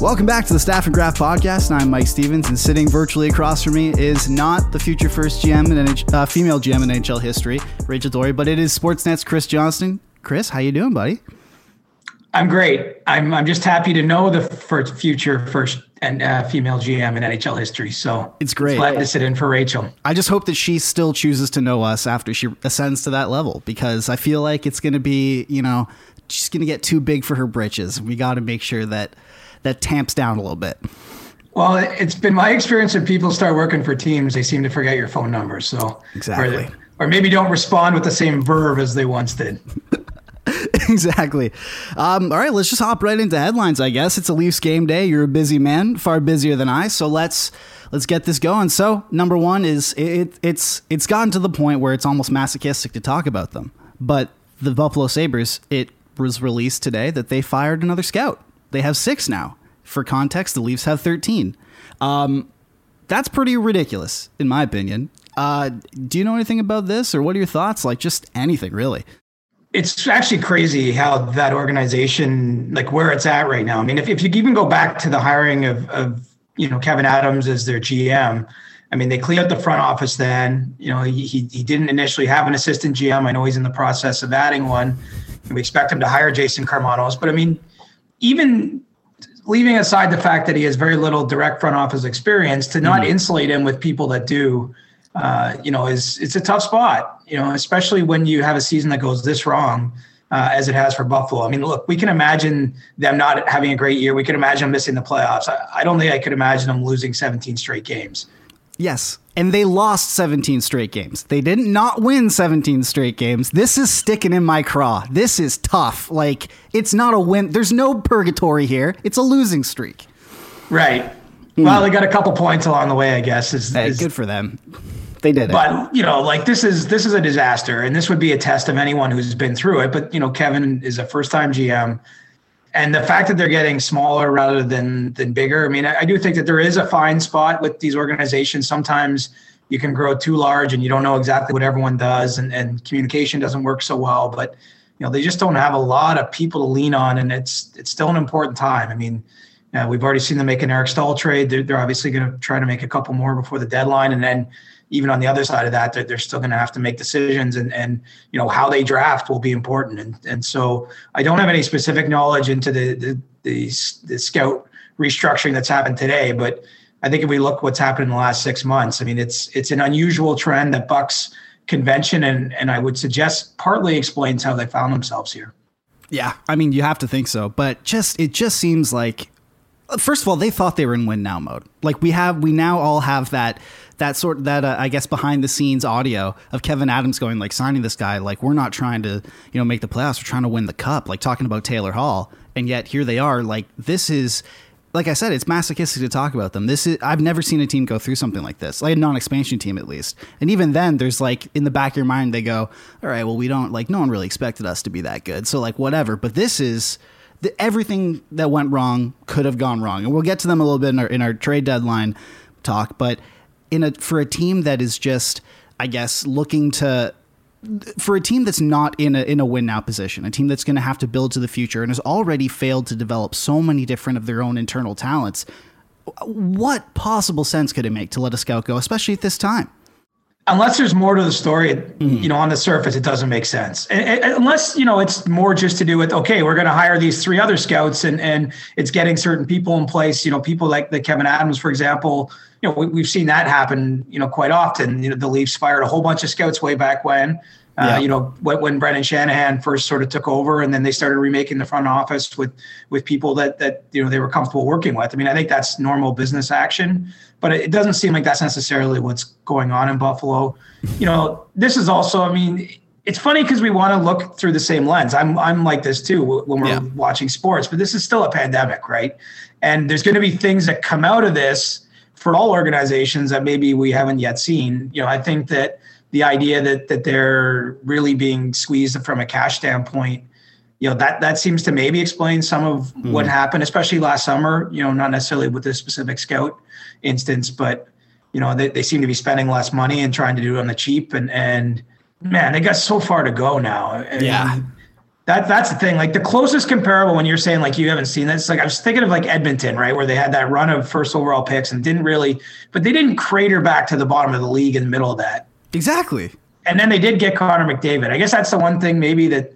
Welcome back to the Staff and Graph Podcast. And I'm Mike Stephens, and sitting virtually across from me is not the future first GM in NH- uh, female GM in NHL history, Rachel Doerrie, but it is Sportsnet's Chris Johnston. Chris, how you doing, buddy? I'm great. I'm I'm just happy to know the first future first and uh, female GM in NHL history. So It's great. glad to sit in for Rachel. I just hope that she still chooses to know us after she ascends to that level because I feel like it's going to be, you know, she's going to get too big for her britches. We got to make sure that that tamps down a little bit. Well, it's been my experience when people start working for teams, they seem to forget your phone number. So Exactly. or, or maybe don't respond with the same verb as they once did. exactly. Um, all right, let's just hop right into headlines. I guess it's a Leafs game day. You're a busy man, far busier than I. So let's let's get this going. So number one is it, it's it's gotten to the point where it's almost masochistic to talk about them. But the Buffalo Sabres, it was released today that they fired another scout. They have six now. For context, the Leafs have thirteen. Um, that's pretty ridiculous, in my opinion. Uh, do you know anything about this, or what are your thoughts? Like, just anything, really. it's actually crazy how that organization like where it's at right now i mean if, if you even go back to the hiring of, of you know kevyn adams as their gm i mean they cleaned up the front office then you know he, he, didn't initially have an assistant gm i know he's in the process of adding one we expect him to hire jason karmanos but i mean even leaving aside the fact that he has very little direct front office experience to not insulate him with people that do uh, you know, is it's a tough spot. You know, especially when you have a season that goes this wrong, uh, as it has for Buffalo. I mean, look, we can imagine them not having a great year. We can imagine them missing the playoffs. I, I don't think I could imagine them losing 17 straight games. Yes. And they lost 17 straight games. They didn't not win 17 straight games. This is sticking in my craw. This is tough. Like, it's not a win. There's no purgatory here. It's a losing streak. Right. Hmm. Well, they got a couple points along the way, I guess. Is, Hey, is- good for them. They did it. but you know, like this is this is a disaster, and this would be a test of anyone who's been through it. But you know, Kevyn is a first time GM, and the fact that they're getting smaller rather than than bigger. I mean, I, I do think that there is a fine spot with these organizations. Sometimes you can grow too large, and you don't know exactly what everyone does, and and communication doesn't work so well. But you know, they just don't have a lot of people to lean on, and it's it's still an important time. I mean. Uh, we've already seen them make an Eric Staal trade. They're, they're obviously going to try to make a couple more before the deadline, and then even on the other side of that, they're, they're still going to have to make decisions, and and you know how they draft will be important. And and so I don't have any specific knowledge into the the, the, the scout restructuring that's happened today, but I think if we look what's happened in the last six months, I mean it's it's an unusual trend that Bucks convention and and I would suggest partly explains how they found themselves here. yeah, I mean, you have to think so. But just, it just seems like, first of all, they thought they were in win now mode. Like, we have, we now all have that. That sort that uh, I guess behind the scenes audio of Kevyn Adams going like signing this guy like we're not trying to you know make the playoffs we're trying to win the cup like talking about Taylor Hall and yet here they are like this is like I said, it's masochistic to talk about them. This is I've never seen a team go through something like this, like a non-expansion team at least. And even then, there's like in the back of your mind, they go, "All right, well, we don't like no one really expected us to be that good, so like whatever." But this is the, everything that went wrong could have gone wrong, and we'll get to them a little bit in our in our trade deadline talk. But in a for a team that is just, I guess, looking to for a team that's not in a in a win now position, a team that's going to have to build to the future and has already failed to develop so many different of their own internal talents, what possible sense could it make to let a scout go, especially at this time? unless there's more to the story, it- hmm. you know, on the surface, it doesn't make sense. And, and- unless you know, it's more just to do with okay, we're going to hire these three other scouts, and and it's getting certain people in place. You know, people like the Kevyn Adams, for example. You know, we, we've seen that happen. You know, quite often. You know, the Leafs fired a whole bunch of scouts way back when. Yeah. Uh, you know, when, when Brendan Shanahan first sort of took over, and then they started remaking the front office with with people that that you know they were comfortable working with. I mean, I think that's normal business action, but it doesn't seem like that's necessarily what's going on in Buffalo. You know, this is also, I mean, it's funny because we want to look through the same lens. I'm I'm like this too when we're Yeah. watching sports, but this is still a pandemic, right? And there's going to be things that come out of this for all organizations that maybe we haven't yet seen. You know, I think that the idea that that they're really being squeezed from a cash standpoint, you know, that that seems to maybe explain some of hmm. what happened, especially last summer. You know, not necessarily with this specific scout instance, but you know, they, they seem to be spending less money and trying to do it on the cheap and and man, they got so far to go now. I Yeah. That that's the thing. Like the closest comparable when you're saying like you haven't seen this, like I was thinking of like Edmonton, right, where they had that run of first overall picks and didn't really, but they didn't crater back to the bottom of the league in the middle of that. Exactly. And then they did get Connor McDavid. I guess that's the one thing maybe that,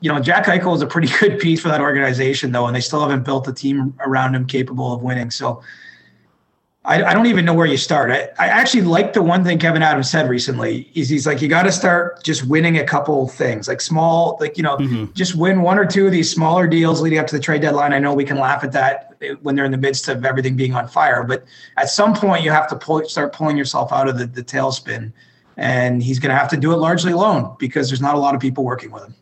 you know, Jack Eichel is a pretty good piece for that organization though, and they still haven't built a team around him capable of winning. So I, I don't even know where you start. I, I actually like the one thing Kevyn Adams said recently. Is he's like, you got to start just winning a couple things, like small, like you know, mm-hmm. just win one or two of these smaller deals leading up to the trade deadline. I know we can laugh at that when they're in the midst of everything being on fire, but at some point you have to pull, start pulling yourself out of the, the tailspin, and he's going to have to do it largely alone because there's not a lot of people working with him.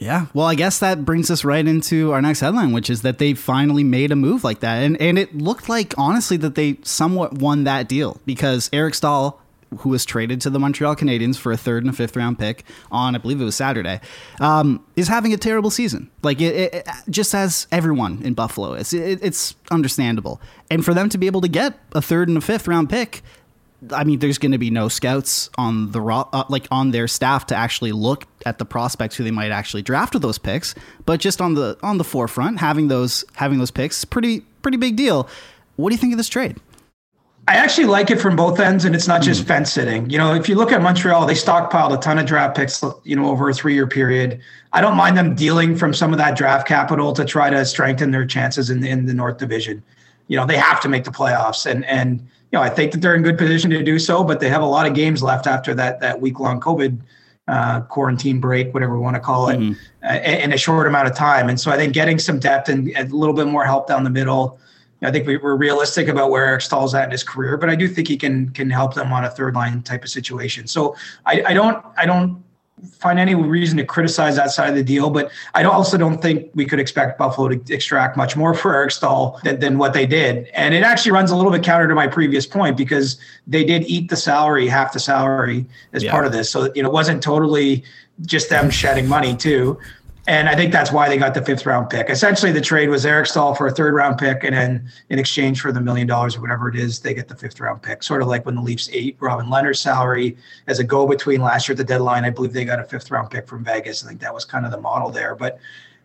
Yeah. Well, I guess that brings us right into our next headline, which is that they finally made a move like that. And and it looked like honestly that they somewhat won that deal because Eric Staal, who was traded to the Montreal Canadiens for a third and a fifth round pick on I believe it was Saturday, um, is having a terrible season. Like it, it, it just as everyone in Buffalo. is. it, it's understandable. And for them to be able to get a third and a fifth round pick I mean, there's going to be no scouts on the uh, like on their staff to actually look at the prospects who they might actually draft with those picks. But just on the on the forefront, having those having those picks pretty pretty big deal. What do you think of this trade? I actually like it from both ends, and it's not just fence sitting. You know, if you look at Montreal, they stockpiled a ton of draft picks, you know, over a three-year period. I don't mind them dealing from some of that draft capital to try to strengthen their chances in, in the North Division. You know, they have to make the playoffs, and and you know, I think that they're in good position to do so, but they have a lot of games left after that that week-long COVID uh, quarantine break, whatever we want to call it, uh, in a short amount of time. And so I think getting some depth and a little bit more help down the middle. I think we, we're realistic about where Eric Staal's at in his career, but I do think he can can help them on a third line type of situation. So I, I don't I don't find any reason to criticize that side of the deal, but I also don't think we could expect Buffalo to extract much more for Eric Staal than, than what they did. And it actually runs a little bit counter to my previous point because they did eat the salary, half the salary as Yeah. part of this. So you know, it wasn't totally just them shedding money too. And I think that's why they got the fifth round pick. Essentially, the trade was Eric Staal for a third round pick, and then in exchange for the million dollars or whatever it is, they get the fifth round pick. Sort of like when the Leafs ate Robin Lehner's salary as a go between last year at the deadline. I believe they got a fifth round pick from Vegas. I think that was kind of the model there. But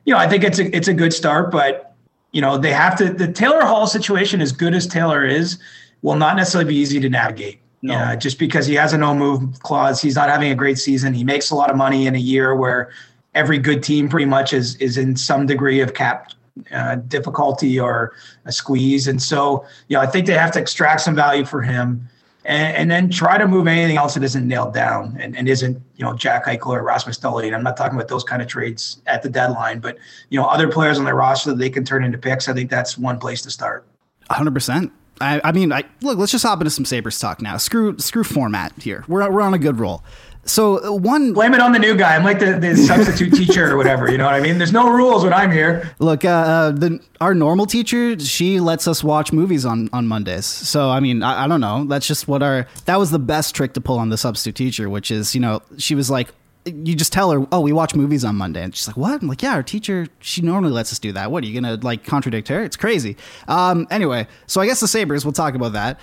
you know, I think it's a it's a good start, but you know, they have to the Taylor Hall situation, as good as Taylor is, will not necessarily be easy to navigate. No. Uh, just because he has a no move clause, he's not having a great season. He makes a lot of money in a year where every good team pretty much is is in some degree of cap uh, difficulty or a squeeze. And so, you know, I think they have to extract some value for him and, and then try to move anything else that isn't nailed down and, and isn't, you know, Jack Eichel or Rasmus Dahlin. I'm not talking about those kind of trades at the deadline, but, you know, other players on their roster that they can turn into picks. I think that's one place to start. hundred percent. I, I mean, I look. Let's just hop into some Sabres talk now. Screw screw format here. We're we're on a good roll. So uh, one Blame it on the new guy. I'm like the, the substitute teacher or whatever. You know what I mean? There's no rules when I'm here. Look, uh, uh, the our normal teacher, she lets us watch movies on on Mondays. So I mean, I, I don't know. That's just what our that was the best trick to pull on the substitute teacher, which is you know she was like, you just tell her, oh, we watch movies on Monday, and she's like, what? I'm like, yeah, our teacher, she normally lets us do that. What are you gonna like contradict her? It's crazy. Um, anyway, so I guess the Sabres, we'll talk about that.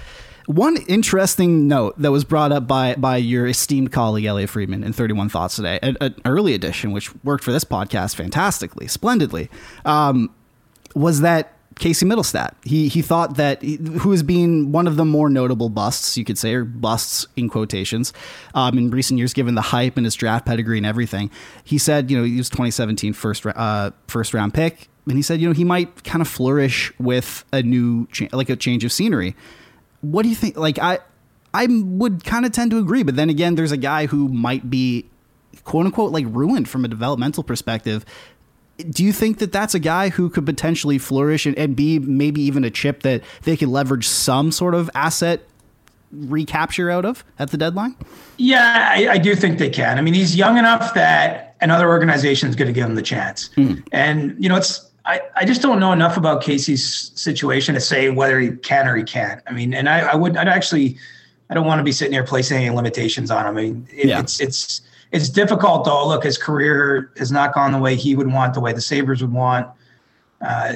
One interesting note that was brought up by by your esteemed colleague Elliot Friedman in 31 Thoughts today, an, an early edition, which worked for this podcast fantastically, splendidly, um, was that Casey Mittelstadt. He he thought that who has been one of the more notable busts, you could say, or busts in quotations, um, in recent years, given the hype and his draft pedigree and everything. He said, you know, he was 2017 first uh, first round pick, and he said, you know, he might kind of flourish with a new cha- like a change of scenery. What do you think? Like I. I would kind of tend to agree, but then again, there's a guy who might be quote unquote like ruined from a developmental perspective. Do you think that that's a guy who could potentially flourish and, and be maybe even a chip that they could leverage some sort of asset recapture out of at the deadline? Yeah, I, I do think they can. I mean, he's young enough that another organization is going to give him the chance. Hmm. And you know, it's I, I just don't know enough about Casey's situation to say whether he can or he can't. I mean, and I, I would I'd actually I don't want to be sitting here placing any limitations on him. I mean, it, Yeah. it's it's it's difficult though. Look, his career has not gone the way he would want, the way the Sabres would want. Uh,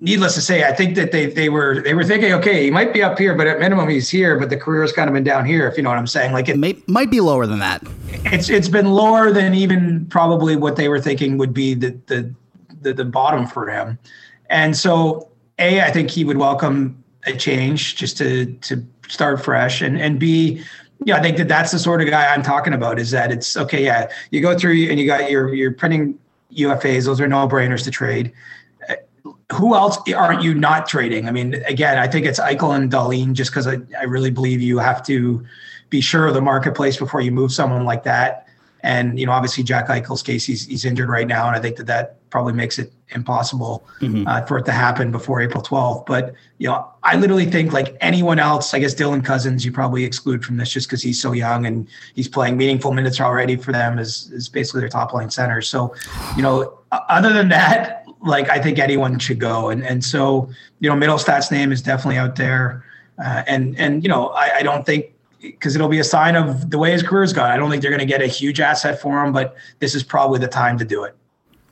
needless to say, I think that they they were they were thinking, okay, he might be up here, but at minimum he's here. But the career has kind of been down here, if you know what I'm saying. Like it, May, might be lower than that. it's it's been lower than even probably what they were thinking would be the the the, the bottom for him. And so, a I think he would welcome a change just to to start fresh, and and b yeah, I think that that's the sort of guy I'm talking about. Is that it's okay? Yeah, you go through and you got your your printing UFAs; those are no brainers to trade. Uh, Who else aren't you not trading? I mean, again, I think it's Eichel and Dahlin, just because I, I really believe you have to be sure of the marketplace before you move someone like that. And you know, obviously, Jack Eichel's case, he's he's injured right now, and I think that that probably makes it impossible uh, for it to happen before April 12th. But you know, I literally think like anyone else, I guess Dylan Cozens, you probably exclude from this just because he's so young and he's playing meaningful minutes already for them as is basically their top line center. So, you know, other than that, like I think anyone should go. And and so you know, Mittelstadt's name is definitely out there, uh, and and you know, I, I don't think because it'll be a sign of the way his career's gone. I don't think they're going to get a huge asset for him, but this is probably the time to do it.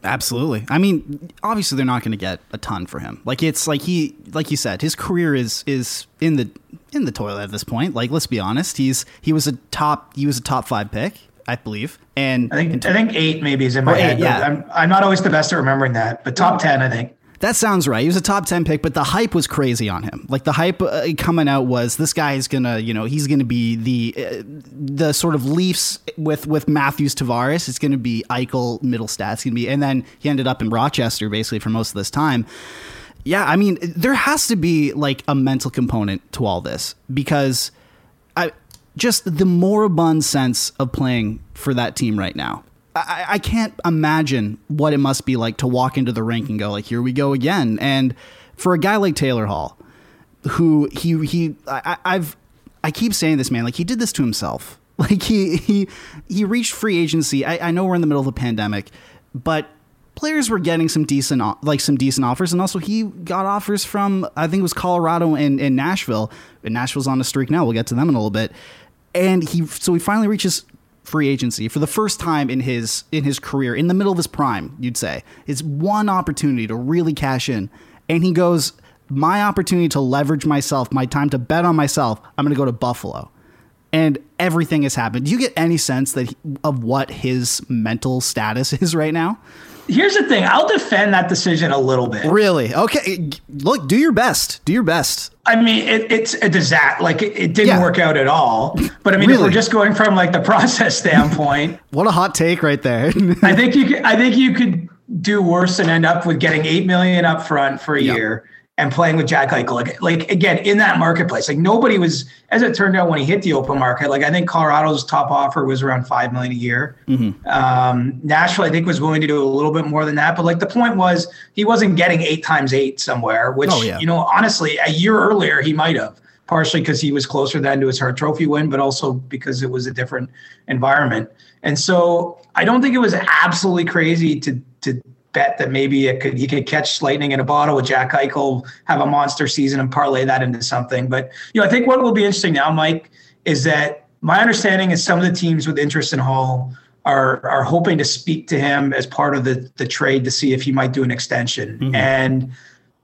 Absolutely. I mean, obviously they're not going to get a ton for him. Like it's like he like you said, his career is is in the in the toilet at this point. Like let's be honest, he's he was a top he was a top 5 pick, I believe. And I think I think eight maybe is in my eight, head. yeah. I'm I'm not always the best at remembering that, but top ten I think. That sounds right. He was a top 10 pick, but the hype was crazy on him. Like the hype uh, coming out was this guy is going to, you know, he's going to be the uh, the sort of Leafs with with Matthews Tavares. It's going to be Eichel Mittelstadt. It's going to be and then he ended up in Rochester basically for most of this time. Yeah, I mean, there has to be like a mental component to all this because I just the moribund sense of playing for that team right now. I, I can't imagine what it must be like to walk into the rink and go like, "Here we go again." And for a guy like Taylor Hall, who he he I, I've I keep saying this man like he did this to himself. Like he he he reached free agency. I, I know we're in the middle of a pandemic, but players were getting some decent like some decent offers, and also he got offers from I think it was Colorado and, and Nashville. And Nashville's on a streak now. We'll get to them in a little bit. And he so he finally reaches free agency for the first time in his in his career in the middle of his prime you'd say it's one opportunity to really cash in. And he goes my opportunity to leverage myself my time to bet on myself i'm going to go to buffalo. And everything has happened. Do you get any sense that he, of what his mental status is right now Here's the thing, I'll defend that decision a little bit. really okay look do your best do your best I mean, it, it's a disaster. Like it, it didn't Yeah. work out at all. But I mean, if we're just going from like the process standpoint, what a hot take right there I think you could, I think you could do worse and end up with getting eight million up front for a Yeah. year and playing with Jack Eichel. Like, like again, in that marketplace, like nobody was, as it turned out, when he hit the open market, like I think Colorado's top offer was around five million a year. Um, Nashville, I think, was willing to do a little bit more than that. But like the point was, he wasn't getting eight times eight somewhere, which Oh, yeah. you know, honestly, a year earlier he might have. Partially because he was closer then to his Hart Trophy win, but also because it was a different environment. And so I don't think it was absolutely crazy to to bet that maybe it could he could catch lightning in a bottle with Jack Eichel, have a monster season, and parlay that into something. But you know, I think what will be interesting now, Mike, is that my understanding is some of the teams with interest in Hall are are hoping to speak to him as part of the the trade to see if he might do an extension. Mm-hmm. And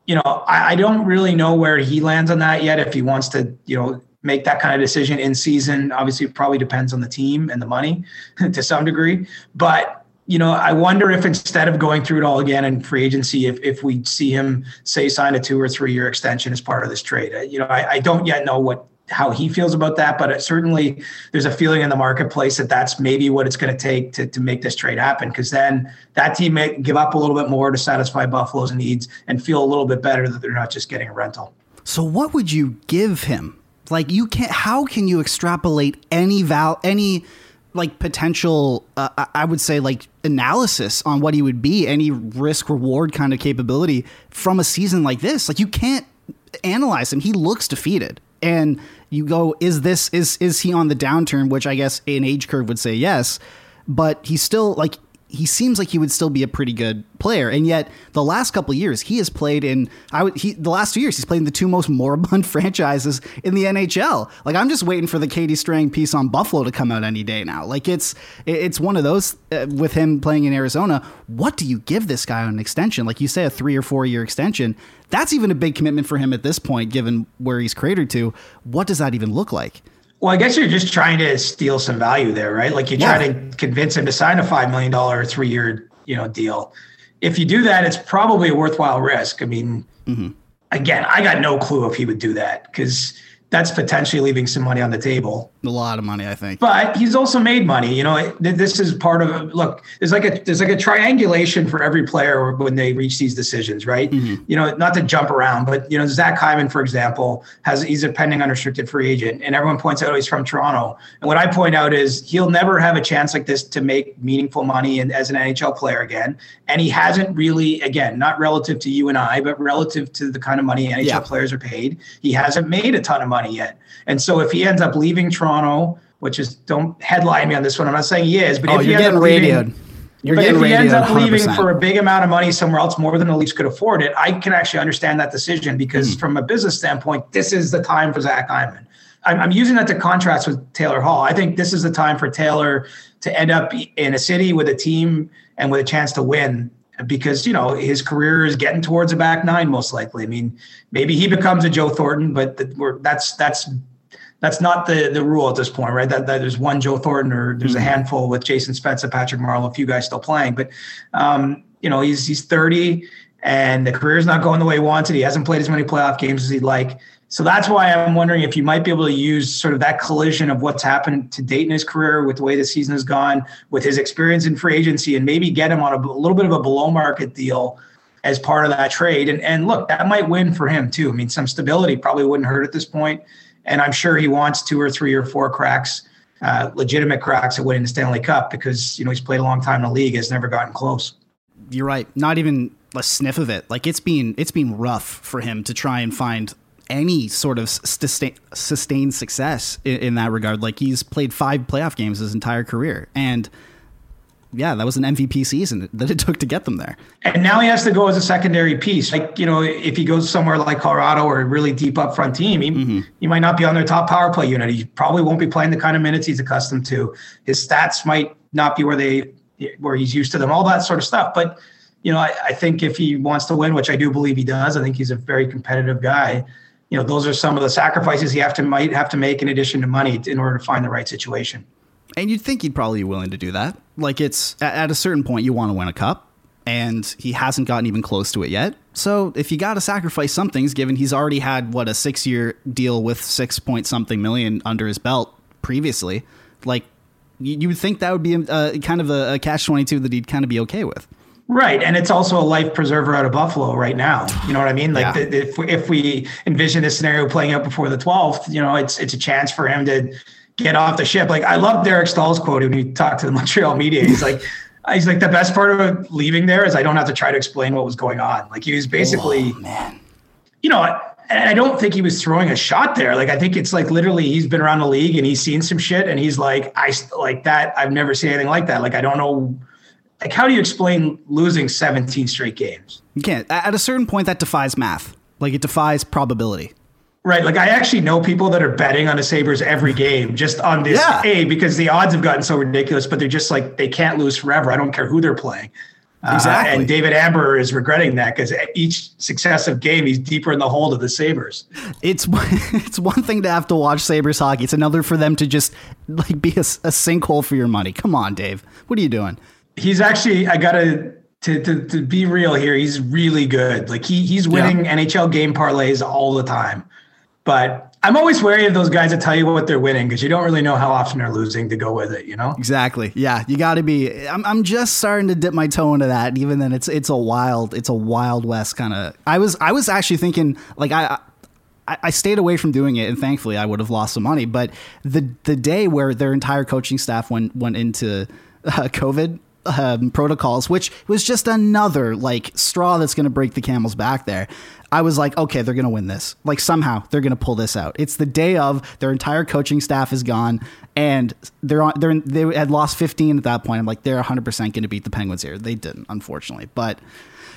you know, I, I don't really know where he lands on that yet. If he wants to, you know, make that kind of decision in season, obviously, it probably depends on the team and the money to some degree. But you know, I wonder if instead of going through it all again in free agency, if if we see him say sign a two or three year extension as part of this trade, Uh, you know, I, I don't yet know what how he feels about that, but it certainly there's a feeling in the marketplace that that's maybe what it's going to take to to make this trade happen. Because then that team may give up a little bit more to satisfy Buffalo's needs and feel a little bit better that they're not just getting a rental. So what would you give him? Like you can't. How can you extrapolate any val any like potential? Uh, I- would say like analysis on what he would be, any risk reward kind of capability from a season like this. Like you can't analyze him. He looks defeated. And you go, is this is is he on the downturn? Which I guess an age curve would say yes, but he's still like he seems like he would still be a pretty good player, and yet the last couple years he has played in I would he the last two years he's played in the two most moribund franchises in the NHL. Like I'm just waiting for the Katie Strang piece on Buffalo to come out any day now. Like it's it's one of those uh, with him playing in Arizona. What do you give this guy on an extension? Like you say, a three or four year extension. That's even a big commitment for him at this point, given where he's cratered to. What does that even look like? Well, I guess you're just trying to steal some value there, right? Like you're Yeah. to convince him to sign a five million dollar three year you know deal. If you do that, it's probably a worthwhile risk. I mean, mm-hmm. again, I got no clue if he would do that because that's potentially leaving some money on the table. A lot of money, I think. But he's also made money. You know, this is part of look. There's like a there's like a triangulation for every player when they reach these decisions, right? Mm-hmm. You know, not to jump around, but you know, Zach Hyman, for example, has he's a pending unrestricted free agent, and everyone points out oh, he's from Toronto. And what I point out is he'll never have a chance like this to make meaningful money in, as an NHL player again. And he hasn't really, again, not relative to you and I, but relative to the kind of money NHL Yeah. players are paid. He hasn't made a ton of money yet. And so if he ends up leaving Toronto, which is don't headline me on this one. I'm not saying he is, but Oh, if he you're ends getting up leaving. You're but getting if he ends up leaving 100%. for a big amount of money somewhere else, more than the Leafs could afford it, I can actually understand that decision because Hmm. from a business standpoint, this is the time for Zach Hyman. I'm, I'm using that to contrast with Taylor Hall. I think this is the time for Taylor to end up in a city with a team and with a chance to win because you know his career is getting towards a back nine most likely. I mean, maybe he becomes a Joe Thornton, but the, that's that's that's not the the rule at this point, right? That, that there's one Joe Thornton or there's a handful with Jason Spezza, Patrick Marleau, a few guys still playing. But um, you know, he's he's 30 and the career's not going the way he wanted. He hasn't played as many playoff games as he'd like. So that's why I'm wondering if you might be able to use sort of that collision of what's happened to date in his career with the way the season has gone, with his experience in free agency, and maybe get him on a little bit of a below market deal as part of that trade. And, and look, that might win for him too. I mean, some stability probably wouldn't hurt at this point. And I'm sure he wants two or three or four cracks, uh, legitimate cracks at winning the Stanley Cup because, you know, he's played a long time in the league, has never gotten close. you're right. Not even a sniff of it. Like it's been it's been rough for him to try and find any sort of sustain, sustained success in, in that regard. Like he's played five playoff games his entire career, and yeah, that was an MVP season that it took to get them there. And now he has to go as a secondary piece. Like, you know, if he goes somewhere like Colorado or a really deep up front team, he, mm-hmm. he might not be on their top power play unit. He probably won't be playing the kind of minutes he's accustomed to. His stats might not be where they where he's used to them, all that sort of stuff. But, you know, I, I think if he wants to win, which I do believe he does, I think he's a very competitive guy. You know, those are some of the sacrifices he have to might have to make in addition to money in order to find the right situation. And you'd think he'd probably be willing to do that. Like it's at, a certain point you want to win a cup, and he hasn't gotten even close to it yet. So if you got to sacrifice some things, given he's already had what a six year deal with six point something million under his belt previously, like you, you would think that would be a, kind of a, a twenty two that he'd kind of be okay with. Right, and it's also a life preserver out of Buffalo right now. You know what I mean? Like Yeah. the, if we, if we envision this scenario playing out before the twelfth, you know, it's it's a chance for him to get off the ship. Like I love Derek Stahl's quote when he talked to the Montreal media. He's like, he's like the best part of leaving there is I don't have to try to explain what was going on. Like he was basically, man you know. And I don't think he was throwing a shot there. Like I think it's like literally he's been around the league and he's seen some shit and he's like I like that. I've never seen anything like that. Like I don't know like how do you explain losing 17 straight games You can't. At a certain point, that defies math. Like it defies probability. right like i actually know people that are betting on the sabres every game just on this Yeah. a because the odds have gotten so ridiculous but they're just like they can't lose forever i don't care who they're playing Uh, Exactly. and david amber is regretting that because each successive game he's deeper in the hold of the sabres It's it's one thing to have to watch Sabres hockey. It's another for them to just like be a sinkhole for your money. Come on, Dave. What are you doing? He's actually i gotta to, to, to be real here he's really good like he he's winning nhl game parlays all the time but i'm always wary of those guys that tell you what they're winning because you don't really know how often they're losing to go with it you know Exactly. Yeah, you got to be. I'm, I'm just starting to dip my toe into that. and Even then, it's it's a wild it's a wild west kind of. I was I was actually thinking like I. I I stayed away from doing it, and thankfully, I would have lost some money. But the the day where their entire coaching staff went went into uh, COVID, um, protocols, which was just another like straw that's going to break the camel's back there. I was like, okay, they're going to win this. Like somehow they're going to pull this out. It's the day of their entire coaching staff is gone and they're on they're they had lost 15 at that point. I'm like they're 100% going to beat the Penguins here. They didn't, unfortunately. But,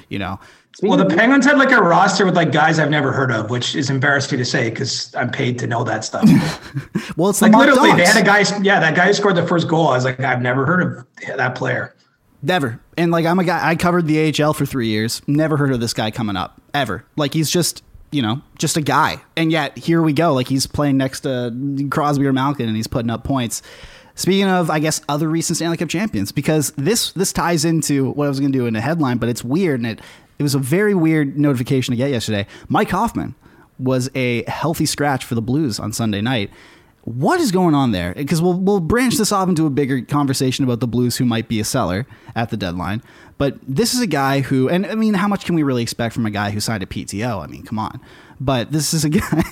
you know, well, the Penguins had like a roster with like guys I've never heard of, which is embarrassing to say because I'm paid to know that stuff. well, it's like literally Dogs. they had a guy. Yeah, that guy scored the first goal. I was like, I've never heard of that player. Never. And like I'm a guy I covered the AHL for 3 years. Never heard of this guy coming up ever. Like he's just, you know, just a guy. And yet here we go. Like he's playing next to Crosby or Malkin and he's putting up points. Speaking of, I guess other recent Stanley Cup champions, because this this ties into what I was going to do in a headline, but it's weird and it it was a very weird notification to get yesterday. Mike Hoffman was a healthy scratch for the Blues on Sunday night. What is going on there? Because we'll we'll branch this off into a bigger conversation about the Blues who might be a seller at the deadline. But this is a guy who, and I mean, how much can we really expect from a guy who signed a PTO? I mean, come on. But this is a guy.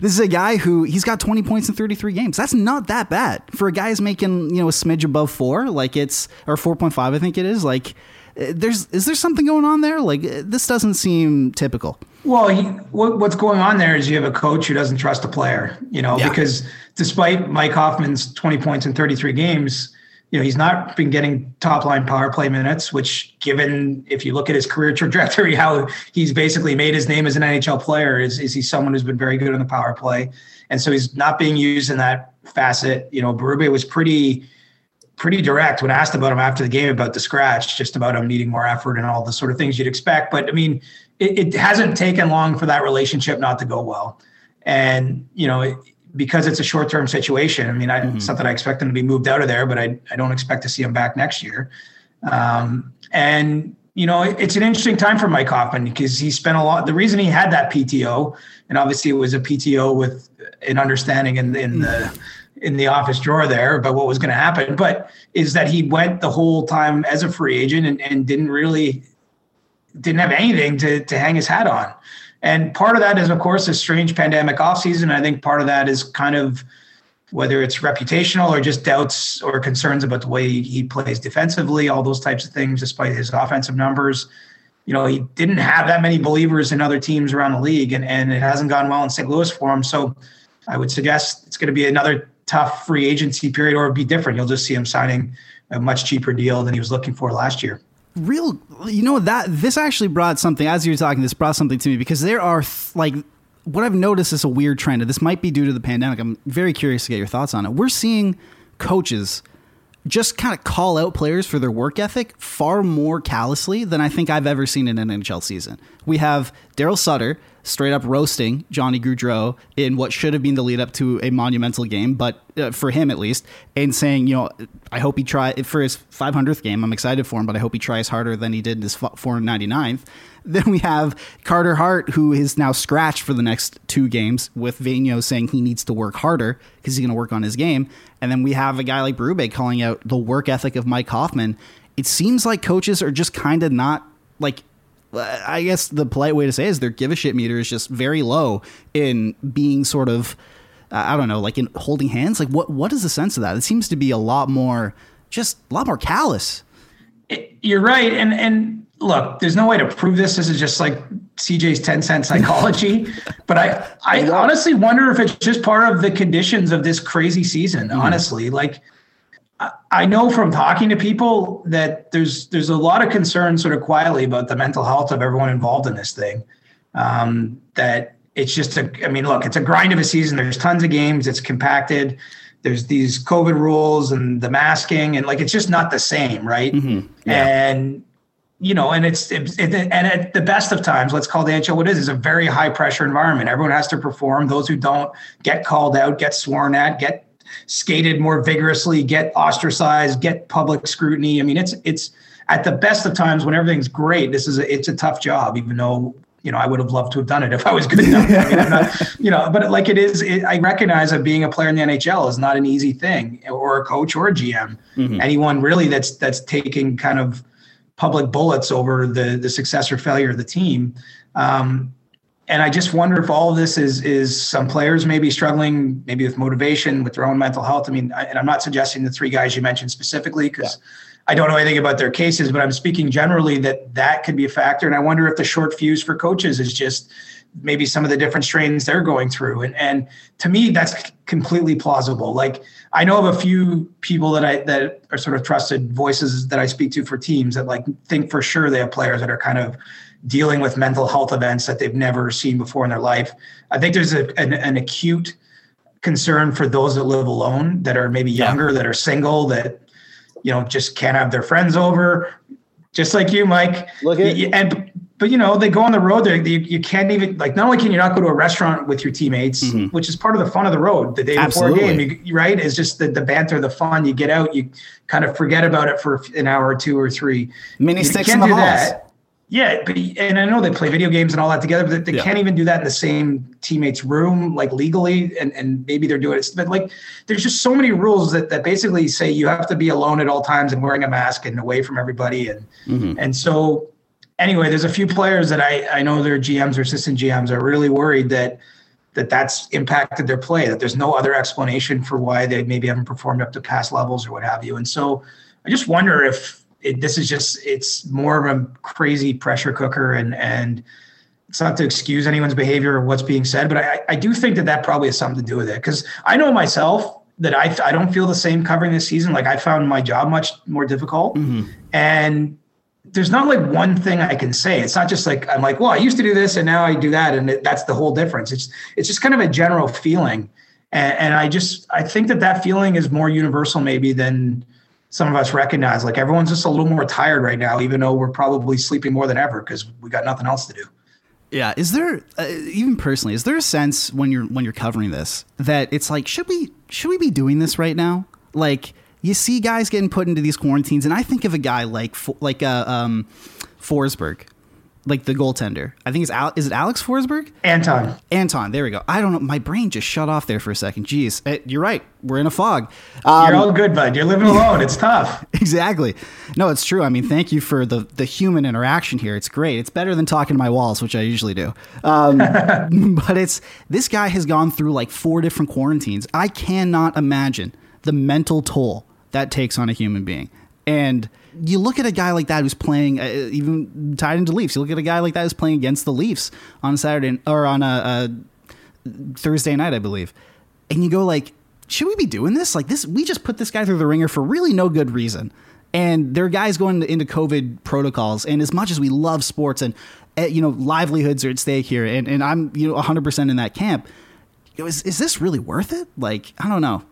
this is a guy who he's got 20 points in 33 games. That's not that bad for a guy who's making you know a smidge above four. Like it's or 4.5, I think it is. Like there's is there something going on there? Like this doesn't seem typical. Well, he, what, what's going on there is you have a coach who doesn't trust a player, you know, Yeah. because despite Mike Hoffman's 20 points in 33 games, you know, he's not been getting top line power play minutes, which given if you look at his career trajectory, how he's basically made his name as an NHL player, is, is he someone who's been very good on the power play. And so he's not being used in that facet. You know, Berube was pretty pretty direct when asked about him after the game about the scratch, just about him needing more effort and all the sort of things you'd expect. But I mean, it, it hasn't taken long for that relationship not to go well. And, you know, it, because it's a short term situation, I mean, I, it's not that I expect him to be moved out of there, but I, I don't expect to see him back next year. Um, and, you know, it, it's an interesting time for Mike Hoffman because he spent a lot. The reason he had that PTO, and obviously it was a PTO with an understanding in, in the, in the office drawer there about what was going to happen, but is that he went the whole time as a free agent and, and didn't really didn't have anything to to hang his hat on. And part of that is, of course, a strange pandemic offseason. I think part of that is kind of whether it's reputational or just doubts or concerns about the way he plays defensively, all those types of things, despite his offensive numbers. You know, he didn't have that many believers in other teams around the league, and, and it hasn't gone well in St. Louis for him. So I would suggest it's going to be another tough free agency period or be different. You'll just see him signing a much cheaper deal than he was looking for last year. Real, you know that this actually brought something as you were talking. This brought something to me because there are th- like what I've noticed is a weird trend, and this might be due to the pandemic. I'm very curious to get your thoughts on it. We're seeing coaches just kind of call out players for their work ethic far more callously than I think I've ever seen in an NHL season. We have Daryl Sutter straight up roasting Johnny Gaudreau in what should have been the lead up to a monumental game, but uh, for him at least, and saying, you know, I hope he try for his 500th game. I'm excited for him, but I hope he tries harder than he did in his 499th. Then we have Carter Hart, who is now scratched for the next two games, with Vano saying he needs to work harder because he's going to work on his game. And then we have a guy like Berube calling out the work ethic of Mike Hoffman. It seems like coaches are just kind of not like I guess the polite way to say it is their give a shit meter is just very low in being sort of I don't know, like in holding hands. Like what what is the sense of that? It seems to be a lot more just a lot more callous. You're right, and and look, there's no way to prove this. This is just like CJ's 10 cent psychology. but I I honestly wonder if it's just part of the conditions of this crazy season. Mm-hmm. Honestly, like. I know from talking to people that there's there's a lot of concern sort of quietly about the mental health of everyone involved in this thing. Um, that it's just a I mean, look, it's a grind of a season. There's tons of games. It's compacted. There's these COVID rules and the masking, and like it's just not the same, right? Mm-hmm. Yeah. And you know, and it's it, it, and at the best of times, let's call the NHL what it is. It's a very high pressure environment. Everyone has to perform. Those who don't get called out, get sworn at, get skated more vigorously, get ostracized, get public scrutiny. I mean, it's it's at the best of times when everything's great. This is a, it's a tough job, even though you know I would have loved to have done it if I was good enough. I mean, I'm not, you know, but like it is, it, I recognize that being a player in the NHL is not an easy thing, or a coach or a GM. Mm-hmm. Anyone really that's that's taking kind of public bullets over the the success or failure of the team. Um, and I just wonder if all of this is is some players maybe struggling, maybe with motivation, with their own mental health. I mean, I, and I'm not suggesting the three guys you mentioned specifically because I don't know anything about their cases, but I'm speaking generally that that could be a factor. And I wonder if the short fuse for coaches is just maybe some of the different strains they're going through. And and to me, that's completely plausible. Like I know of a few people that I that are sort of trusted voices that I speak to for teams that like think for sure they have players that are kind of dealing with mental health events that they've never seen before in their life. I think there's a, an, an acute concern for those that live alone, that are maybe younger, yeah. that are single, that you know just can't have their friends over, just like you, Mike. Look at and but you know they go on the road. They, you, you can't even like. Not only can you not go to a restaurant with your teammates, mm-hmm. which is part of the fun of the road. The day Absolutely. before a game, you, right? Is just the, the banter, the fun. You get out, you kind of forget about it for an hour or two or three. Mini you sticks in the halls. That. Yeah, but and I know they play video games and all that together, but they yeah. can't even do that in the same teammate's room, like legally, and, and maybe they're doing it. But like, there's just so many rules that, that basically say you have to be alone at all times and wearing a mask and away from everybody. And mm-hmm. and so anyway, there's a few players that I I know their GMs or assistant GMs are really worried that that that's impacted their play. That there's no other explanation for why they maybe haven't performed up to past levels or what have you. And so I just wonder if it, this is just it's more of a crazy pressure cooker and and it's not to excuse anyone's behavior or what's being said but i i do think that that probably has something to do with it because i know myself that I, I don't feel the same covering this season like i found my job much more difficult mm-hmm. and there's not like one thing I can say. It's not just like I'm like, well, I used to do this and now I do that, and it, that's the whole difference. It's it's just kind of a general feeling, and, and, I just I think that that feeling is more universal maybe than some of us recognize like everyone's just a little more tired right now, even though we're probably sleeping more than ever because we got nothing else to do. Yeah, is there uh, even personally is there a sense when you're when you're covering this that it's like should we should we be doing this right now? Like you see guys getting put into these quarantines, and I think of a guy like like uh, um, Forsberg, like the goaltender. I think it's Al- is it Alex Forsberg? Anton. Anton. There we go. I don't know. My brain just shut off there for a second. Jeez, it, eh, you're right. We're in a fog. Um, you're all good, bud. You're living alone. It's tough. exactly. No, it's true. I mean, thank you for the the human interaction here. It's great. It's better than talking to my walls, which I usually do. Um, but it's this guy has gone through like four different quarantines. I cannot imagine the mental toll that takes on a human being, and you look at a guy like that who's playing uh, even tied into Leafs. You look at a guy like that who's playing against the Leafs on a Saturday or on a, a Thursday night, I believe, and you go like, should we be doing this? Like this, we just put this guy through the ringer for really no good reason. And there are guys going into COVID protocols. And as much as we love sports and uh, you know livelihoods are at stake here, and, and I'm you know 100 percent in that camp. Is is this really worth it? Like I don't know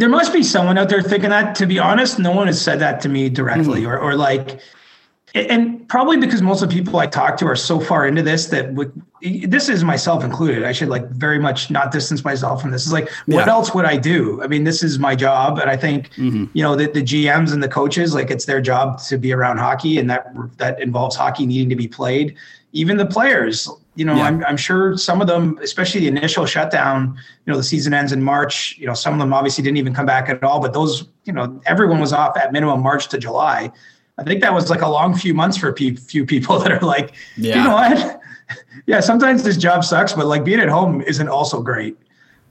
there must be someone out there thinking that. To be honest, no one has said that to me directly, mm-hmm. or or like, and probably because most of the people I talk to are so far into this that would, this is myself included. I should like very much not distance myself from this. Is like, what yeah. else would I do? I mean, this is my job, and I think mm-hmm. you know the, the GMs and the coaches like it's their job to be around hockey, and that that involves hockey needing to be played. Even the players, you know, yeah. I'm, I'm sure some of them, especially the initial shutdown, you know, the season ends in March. You know, some of them obviously didn't even come back at all, but those, you know, everyone was off at minimum March to July. I think that was like a long few months for a few people that are like, yeah. you know what? yeah, sometimes this job sucks, but like being at home isn't also great.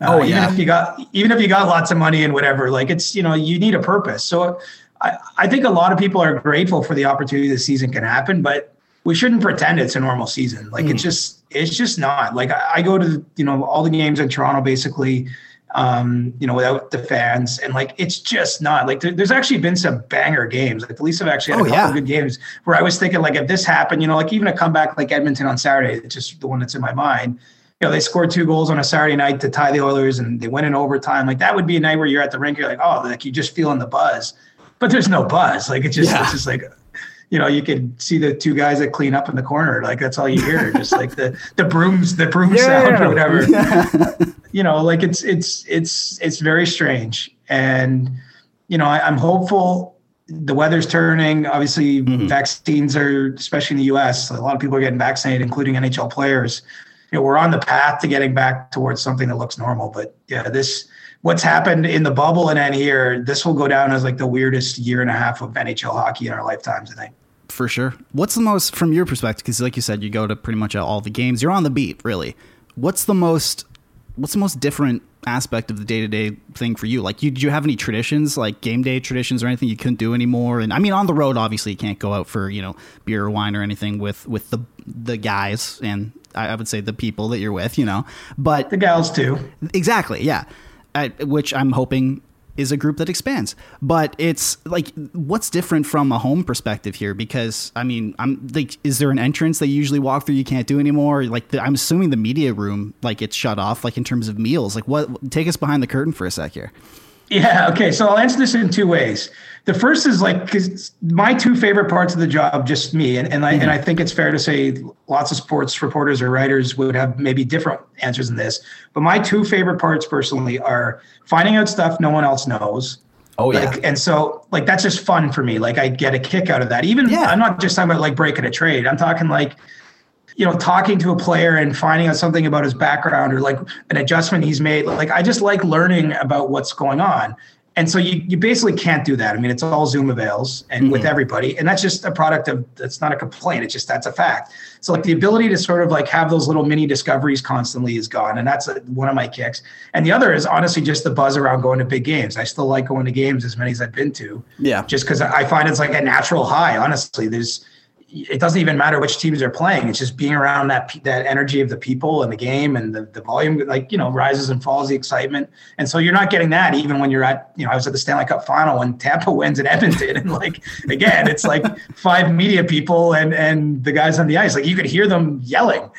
Uh, oh yeah. Even if you got, even if you got lots of money and whatever, like it's, you know, you need a purpose. So I, I think a lot of people are grateful for the opportunity this season can happen, but we shouldn't pretend it's a normal season. Like mm. it's just it's just not. Like I, I, go to you know all the games in Toronto basically, um, you know, without the fans, and like it's just not. Like there, there's actually been some banger games. Like the Leafs have actually had oh, a couple yeah. good games where I was thinking like if this happened, you know, like even a comeback like Edmonton on Saturday, it's just the one that's in my mind. You know, they scored two goals on a Saturday night to tie the Oilers, and they went in overtime. Like that would be a night where you're at the rink, you're like, oh, like you just feeling the buzz but there's no buzz. Like it's just yeah. it's just like you know, you could see the two guys that clean up in the corner. Like that's all you hear, just like the the brooms, the broom yeah, sound or whatever. Yeah. you know, like it's it's it's it's very strange. And you know, I, am hopeful. The weather's turning. Obviously, mm-hmm. vaccines are, especially in the U.S. A lot of people are getting vaccinated, including NHL players. You know, we're on the path to getting back towards something that looks normal. But yeah, this what's happened in the bubble and then here, this will go down as like the weirdest year and a half of NHL hockey in our lifetimes, I think. For sure. What's the most, from your perspective, because like you said, you go to pretty much all the games, you're on the beat, really. What's the most what's the most different aspect of the day to day thing for you? Like, you, do you have any traditions, like game day traditions or anything you couldn't do anymore? And I mean, on the road, obviously, you can't go out for you know beer or wine or anything with with the the guys and I, I would say the people that you're with, you know. But The gals too. Exactly, yeah. I, which I'm hoping is a group that expands. But it's like, what's different from a home perspective here? Because I mean, I'm like, is there an entrance you usually walk through you can't do anymore? Like, the, I'm assuming the media room like it's shut off. Like in terms of meals, like what? Take us behind the curtain for a sec here. Yeah. Okay. So I'll answer this in two ways. The first is like because my two favorite parts of the job, just me, and, and I and mm-hmm. I think it's fair to say lots of sports reporters or writers would have maybe different answers in this. But my two favorite parts personally are finding out stuff no one else knows. Oh Like, and so like that's just fun for me. Like I get a kick out of that. Even Yeah. I'm not just talking about like breaking a trade. I'm talking like you know talking to a player and finding out something about his background or like an adjustment he's made like i just like learning about what's going on. And so you, you basically can't do that. I mean it's all zoom avails and with everybody and that's just a product of that's not a complaint it's just that's a fact. So like the ability to sort of like have those little mini discoveries constantly is gone and that's uh one of my kicks. And the other is honestly just the buzz around going to big games. I still like going to games as many as i've been to Yeah. just because I find it's like a natural high. Honestly, there's it doesn't even matter which teams are playing. It's just being around that that energy of the people and the game and the, the volume, like you know, rises and falls, the excitement. And so you're not getting that even when you're at, you know, I was at the Stanley Cup final when Tampa wins at Edmonton, and like again, it's like five media people and and the guys on the ice, like you could hear them yelling.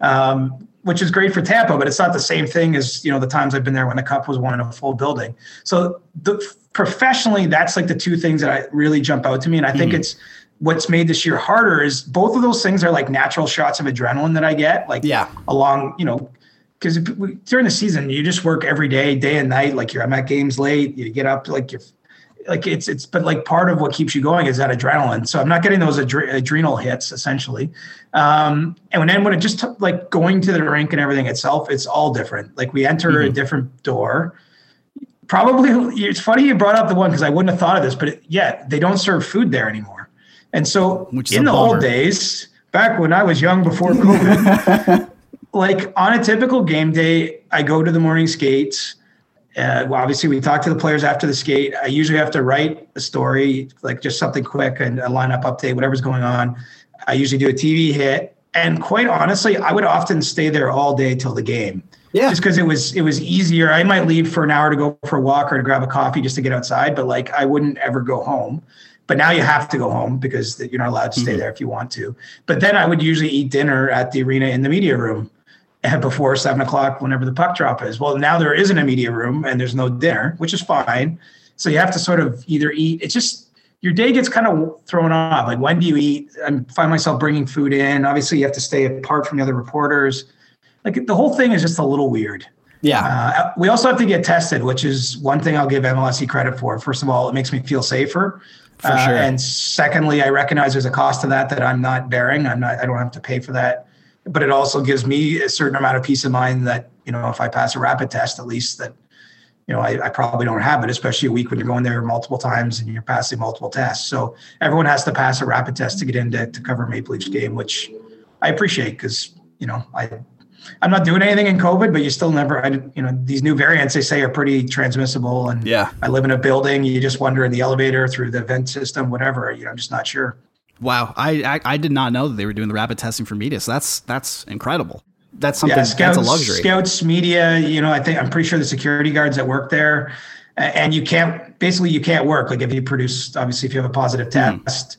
Um, which is great for Tampa, but it's not the same thing as you know the times I've been there when the cup was won in a full building. So the, professionally, that's like the two things that I really jump out to me, and I think it's what's made this year harder is both of those things are like natural shots of adrenaline that I get, like Yeah. along you know because during the season you just work every day, day and night. Like you're I'm at games late, you get up like you're like it's it's but like part of what keeps you going is that adrenaline. So I'm not getting those adre- adrenal hits essentially. Um, and then when it just took like going to the rink and everything itself, it's all different. Like we enter a different door. Probably it's funny you brought up the one because I wouldn't have thought of this, but it, yeah, they don't serve food there anymore. And so Which in the old days, back when I was young before COVID, like on a typical game day, I go to the morning skates. Uh, well, obviously, we talk to the players after the skate. I usually have to write a story, like just something quick and a lineup update, whatever's going on. I usually do a TV hit, and quite honestly, I would often stay there all day till the game. Yeah. just because it was it was easier. I might leave for an hour to go for a walk or to grab a coffee just to get outside, but like I wouldn't ever go home. But now you have to go home because you're not allowed to stay there if you want to. But then I would usually eat dinner at the arena in the media room and before seven o'clock, whenever the puck drop is. Well, now there isn't a media room and there's no dinner, which is fine. So you have to sort of either eat. It's just your day gets kind of thrown off. Like when do you eat? I find myself bringing food in. Obviously, you have to stay apart from the other reporters. Like the whole thing is just a little weird. Yeah. Uh, we also have to get tested, which is one thing I'll give MLSE credit for. First of all, it makes me feel safer. For uh, sure. And secondly, I recognize there's a cost to that that I'm not bearing. I'm not. I don't have to pay for that. But it also gives me a certain amount of peace of mind that you know if I pass a rapid test, at least that you know I, I probably don't have it. Especially a week when you're going there multiple times and you're passing multiple tests. So everyone has to pass a rapid test to get into to, to cover Maple Leafs game, which I appreciate because you know I I'm not doing anything in COVID, but you still never, I, you know, these new variants they say are pretty transmissible. And Yeah. I live in a building. You just wonder in the elevator through the vent system, whatever. You know, I'm just not sure. Wow, I, I I did not know that they were doing the rapid testing for media. So that's that's incredible. That's something Yeah, that's a luxury. scouts, media. You know, I think I'm pretty sure the security guards that work there, and you can't basically you can't work. Like if you produce, obviously, if you have a positive Hmm. test,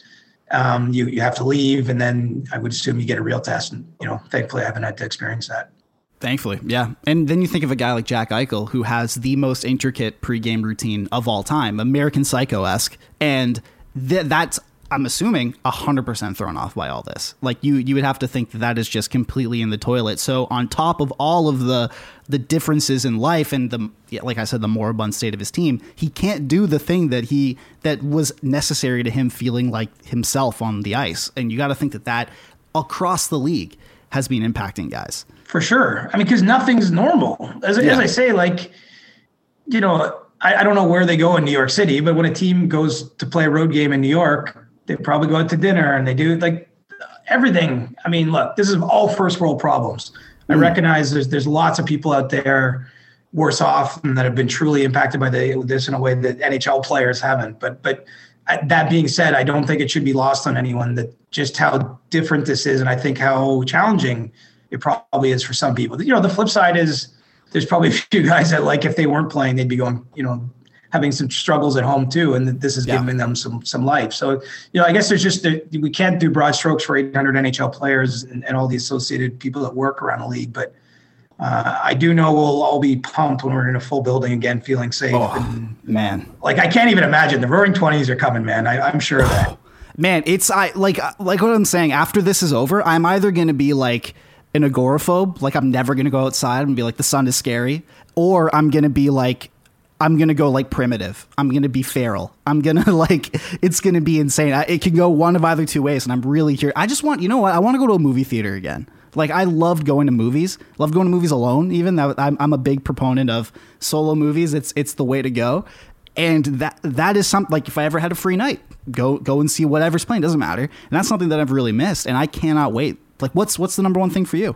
um, you you have to leave, and then I would assume you get a real test. And you know, thankfully, I haven't had to experience that. Thankfully, yeah. And then you think of a guy like Jack Eichel, who has the most intricate pregame routine of all time, American Psycho esque, and th- that's I'm assuming hundred percent thrown off by all this. Like you, you would have to think that that is just completely in the toilet. So on top of all of the the differences in life and the like I said, the moribund state of his team, he can't do the thing that he that was necessary to him feeling like himself on the ice. And you got to think that that across the league has been impacting guys. For sure. I mean, because nothing's normal. As, Yeah. as I say, like, you know, I, I don't know where they go in New York City, but when a team goes to play a road game in New York, they probably go out to dinner and they do like everything. I mean, look, this is all first world problems. I recognize there's there's lots of people out there worse off and that have been truly impacted by the, this in a way that NHL players haven't. But but uh, that being said, I don't think it should be lost on anyone that just how different this is, and I think how challenging it probably is for some people. You know, the flip side is there's probably a few guys that like if they weren't playing, they'd be going, you know, having some struggles at home too, and this is Yeah. giving them some some life. So you know, I guess there's just the, we can't do broad strokes for 800 NHL players and, and all the associated people that work around the league, but. Uh, I do know we'll all be pumped when we're in a full building again, feeling safe. Oh, And, man. like I can't even imagine the Roaring Twenties are coming, man. I, I'm sure of that. Man, it's I like like what I'm saying. After this is over, I'm either gonna be like an agoraphobe, like I'm never gonna go outside and be like the sun is scary, or I'm gonna be like I'm gonna go like primitive. I'm gonna be feral. I'm gonna like it's gonna be insane. I, it can go one of either two ways, and I'm really curious. I just want you know what I want to go to a movie theater again. Like I loved going to movies. Love going to movies alone. Even that I'm, I'm a big proponent of solo movies. It's it's the way to go. And that that is something like if I ever had a free night, go go and see whatever's playing. Doesn't matter. And that's something that I've really missed, and I cannot wait. Like what's what's the number one thing for you?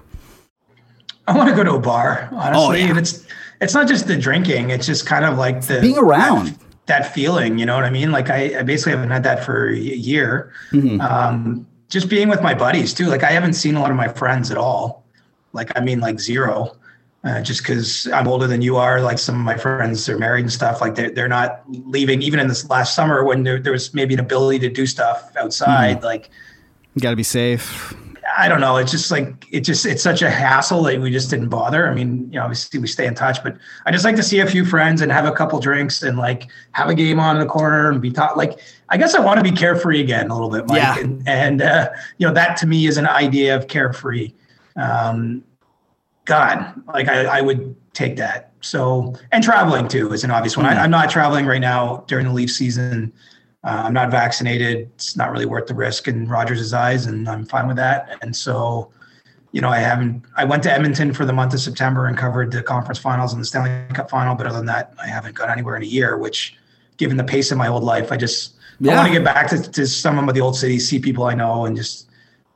I want to go to a bar, honestly. Oh, yeah. And it's it's not just the drinking; it's just kind of like the Being around. that, feeling. You know what I mean? Like I, I basically haven't had that for a year. Mm-hmm. Um, just being with my buddies too. Like I haven't seen a lot of my friends at all. Like I mean, like zero. Uh, just because I'm older than you are, like some of my friends are married and stuff. Like they're they're not leaving. Even in this last summer, when there, there was maybe an ability to do stuff outside, Mm-hmm. like You got to be safe. I don't know. It's just like it just it's such a hassle that we just didn't bother. I mean, you know, obviously we stay in touch, but I just like to see a few friends and have a couple drinks and like have a game on in the corner and be taught. Like, I guess I want to be carefree again a little bit, Mike. Yeah. And, and uh, you know, that to me is an idea of carefree. Um, God, like I, I would take that. So, and traveling too is an obvious one. I, I'm not traveling right now during the leaf season. Uh, I'm not vaccinated. It's not really worth the risk in Rogers' eyes, and I'm fine with that. And so, you know, I haven't. I went to Edmonton for the month of September and covered the conference finals and the Stanley Cup final. But other than that, I haven't gone anywhere in a year. Which, given the pace of my old life, I just I want to get back to, to some of the old cities, see people I know, and just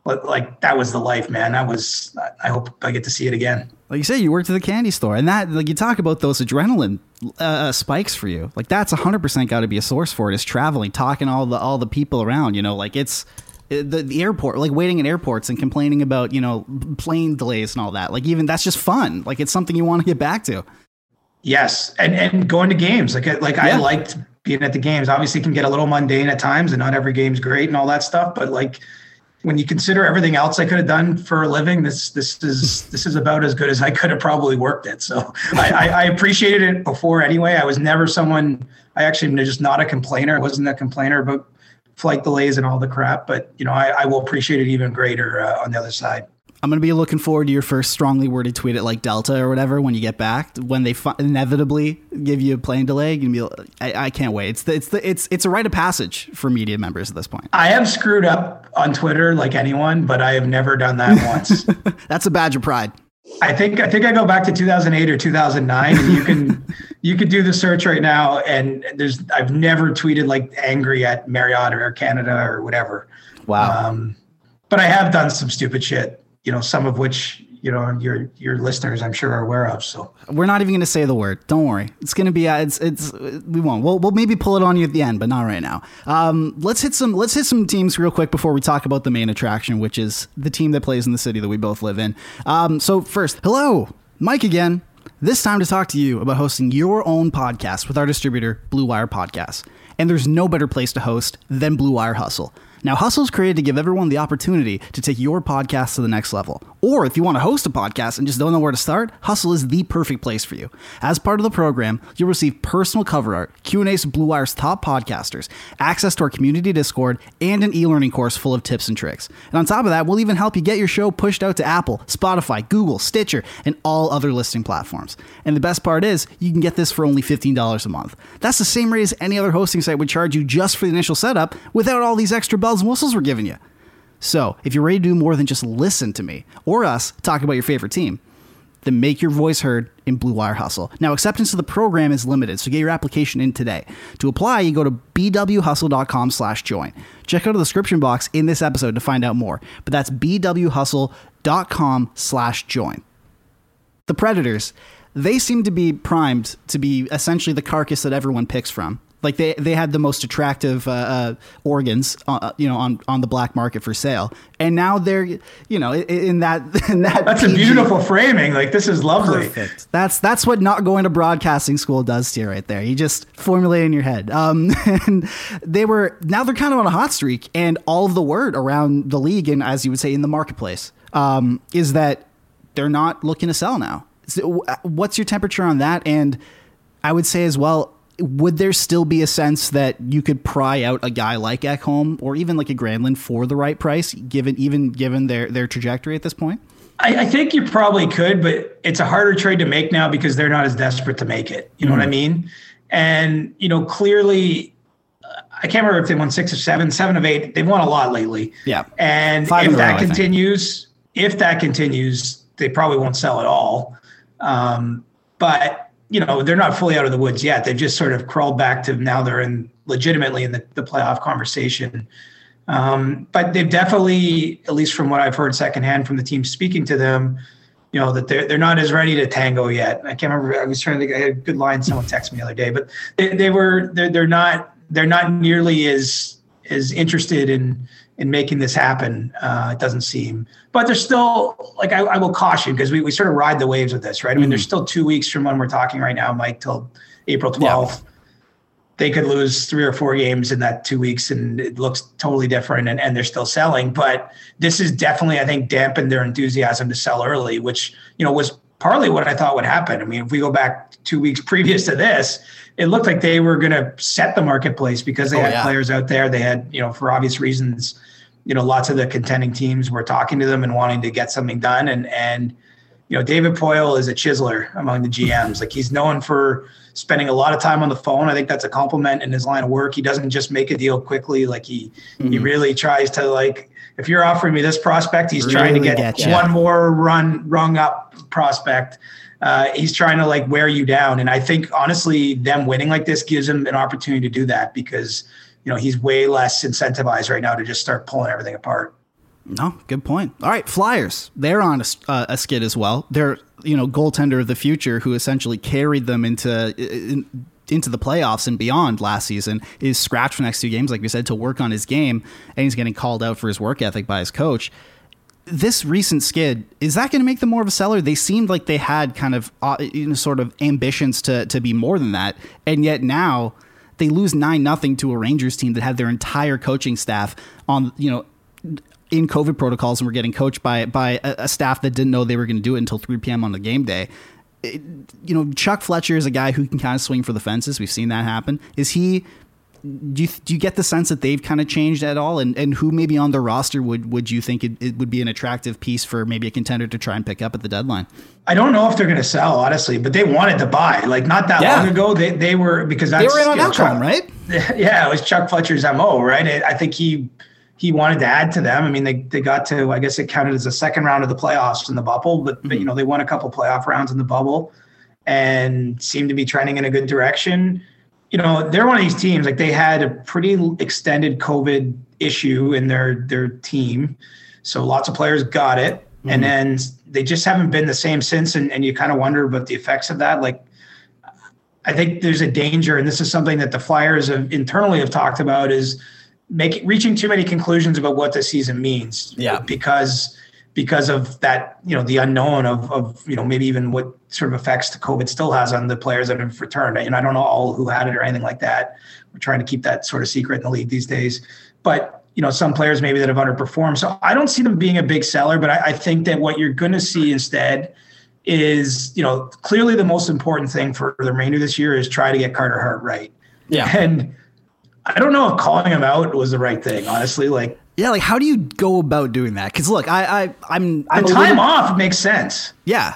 but like that was the life, man. That was. I hope I get to see it again. Like you say, you worked at the candy store, and that like you talk about those adrenaline uh, spikes for you. Like that's hundred percent got to be a source for it. Is traveling, talking all the all the people around. You know, like it's uh, the, the airport, like waiting in airports and complaining about you know plane delays and all that. Like even that's just fun. Like it's something you want to get back to. Yes, and and going to games like I- like Yeah. I liked being at the games. Obviously, it can get a little mundane at times, and not every game's great and all that stuff. But like when you consider everything else I could have done for a living, this this is this is about as good as I could have probably worked it. So I, I, appreciated it before anyway. I was never someone. I actually am just not a complainer. I wasn't a complainer about flight delays and all the crap. But you know, I, I will appreciate it even greater uh, on the other side. I'm gonna be looking forward to your first strongly worded tweet at like Delta or whatever when you get back. When they fi- inevitably give you a plane delay, you can be. like, I, I can't wait. It's the, it's the, it's it's a rite of passage for media members at this point. I have screwed up on Twitter like anyone, but I have never done that once. That's a badge of pride. I think I think I go back to 2008 or 2009, and you can you could do the search right now, and there's I've never tweeted like angry at Marriott or Air Canada or whatever. Wow. Um, but I have done some stupid shit, you know, some of which you know your your listeners I'm sure are aware of. So We're not even going to say the word. Don't worry. It's going to be. Uh, it's. It's. We won't. We'll. We'll maybe pull it on you at the end, but not right now. Um. Let's hit some. Let's hit some teams real quick before we talk about the main attraction, which is the team that plays in the city that we both live in. Um. So first, hello, Mike again. This time to talk to you about hosting your own podcast with our distributor, Blue Wire Podcasts. And there's no better place to host than Blue Wire Hustle. Now, Hustle is created to give everyone the opportunity to take your podcast to the next level. Or if you want to host a podcast and just don't know where to start, Hustle is the perfect place for you. As part of the program, you'll receive personal cover art, Q&As with Blue Wire's top podcasters, access to our community Discord, and an e-learning course full of tips and tricks. And on top of that, we'll even help you get your show pushed out to Apple, Spotify, Google, Stitcher, and all other listing platforms. And the best part is, you can get this for only $15 a month. That's the same rate as any other hosting site would charge you just for the initial setup without all these extra bells and whistles we're giving you. So, if you're ready to do more than just listen to me or us talk about your favorite team, then make your voice heard in Blue Wire Hustle. Now, acceptance of the program is limited, so get your application in today. To apply, you go to bwhustle.com slash join. Check out the description box in this episode to find out more, but that's bwhustle.com slash join. the Predators, they seem to be primed to be essentially the carcass that everyone picks from. Like they, they had the most attractive uh, uh, organs, uh, you know, on, on the black market for sale, and now they're, you know, in, that in that. That's a beautiful framing. Like this is lovely. Perfect. That's that's what not going to broadcasting school does to you right there. You just formulate in your head. Um, and they were now they're kind of on a hot streak, and all of the word around the league and as you would say in the marketplace um, is that they're not looking to sell now. So, what's your temperature on that? And I would say as well, would there still be a sense that you could pry out a guy like Ekholm or even like a Granlund for the right price, given even given their their trajectory at this point? I, I, think you probably could, but it's a harder trade to make now because they're not as desperate to make it. You know mm-hmm. what I mean? And you know, clearly, uh, I can't remember if they won six or seven, seven of eight. They've won a lot lately. Yeah. And Five if that row, continues, if that continues, they probably won't sell at all. Um, but you know, they're not fully out of the woods yet. They've just sort of crawled back to now they're in legitimately in the, the playoff conversation. Um, but they've definitely, at least from what I've heard secondhand from the team speaking to them, you know, that they're, they're not as ready to tango yet. I can't remember. I was trying to I had a good line someone texted me the other day, but they, they were, they're, they're not, they're not nearly as, as interested in, in making this happen. Uh, it doesn't seem, but there's still like I, I will caution because we, we sort of ride the waves with this, right? I mean, mm-hmm. there's still two weeks from when we're talking right now, Mike, till April 12th. Yeah. They could lose three or four games in that two weeks, and it looks totally different. And, and they're still selling, but this is definitely, I think, dampened their enthusiasm to sell early, which you know was partly what I thought would happen. I mean, if we go back two weeks previous to this, it looked like they were going to set the marketplace because they oh, had yeah. players out there. They had, you know, for obvious reasons, you know, lots of the contending teams were talking to them and wanting to get something done. And and you know, David Poile is a chiseler among the GMs. Like he's known for spending a lot of time on the phone. I think that's a compliment in his line of work. He doesn't just make a deal quickly. Like he mm-hmm. he really tries to like if you're offering me this prospect, he's really trying to get, get one more run rung up prospect. Uh, he's trying to like wear you down. And I think honestly, them winning like this gives him an opportunity to do that because you know, he's way less incentivized right now to just start pulling everything apart. No, good point. All right, Flyers. They're on a, uh, a skid as well. They're you know goaltender of the future who essentially carried them into in, into the playoffs and beyond last season is scratched for the next two games, like we said, to work on his game, and he's getting called out for his work ethic by his coach. This recent skid is that going to make them more of a seller? They seemed like they had kind of uh, you know, sort of ambitions to to be more than that, and yet now they lose nine nothing to a Rangers team that had their entire coaching staff on you know in COVID protocols and were getting coached by by a, a staff that didn't know they were going to do it until 3 p.m. on the game day. It, you know, Chuck Fletcher is a guy who can kind of swing for the fences. We've seen that happen. Is he do you, do you get the sense that they've kind of changed at all? And, and who maybe on the roster would, would you think it, it, would be an attractive piece for maybe a contender to try and pick up at the deadline? I don't know if they're going to sell, honestly, but they wanted to buy. Like not that yeah. long ago, they, they were because that's, they were in on Chuck, right? Yeah, it was Chuck Fletcher's mo, right? I think he he wanted to add to them. I mean, they they got to I guess it counted as a second round of the playoffs in the bubble, but, mm-hmm. but you know they won a couple playoff rounds in the bubble and seemed to be trending in a good direction you know, they're one of these teams, like they had a pretty extended COVID issue in their their team. So lots of players got it. Mm-hmm. And then they just haven't been the same since. And, and you kind of wonder about the effects of that. Like I think there's a danger, and this is something that the Flyers have internally have talked about, is making reaching too many conclusions about what the season means. Yeah. Because because of that, you know, the unknown of, of, you know, maybe even what sort of effects the COVID still has on the players that have returned. And I don't know all who had it or anything like that. We're trying to keep that sort of secret in the league these days. But, you know, some players maybe that have underperformed. So I don't see them being a big seller, but I, I think that what you're going to see instead is, you know, clearly the most important thing for the remainder of this year is try to get Carter Hart right. Yeah. And I don't know if calling him out was the right thing, honestly. Like, yeah, like how do you go about doing that? Because look, I, I I'm, I'm the time little, off makes sense. Yeah,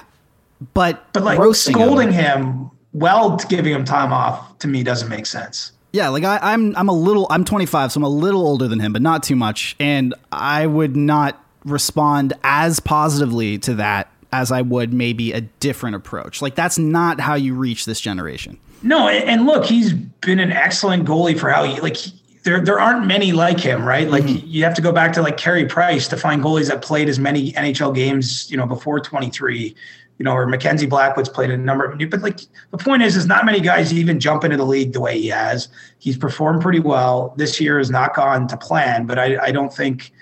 but but like scolding him, him well, giving him time off to me doesn't make sense. Yeah, like I, I'm I'm a little I'm 25, so I'm a little older than him, but not too much, and I would not respond as positively to that as I would maybe a different approach. Like that's not how you reach this generation. No, and look, he's been an excellent goalie for how he like there there aren't many like him, right? Like mm-hmm. you have to go back to like Carey Price to find goalies that played as many NHL games, you know, before 23. You know, or Mackenzie Blackwood's played a number of but like the point is is not many guys even jump into the league the way he has. He's performed pretty well. This year has not gone to plan, but I, I don't think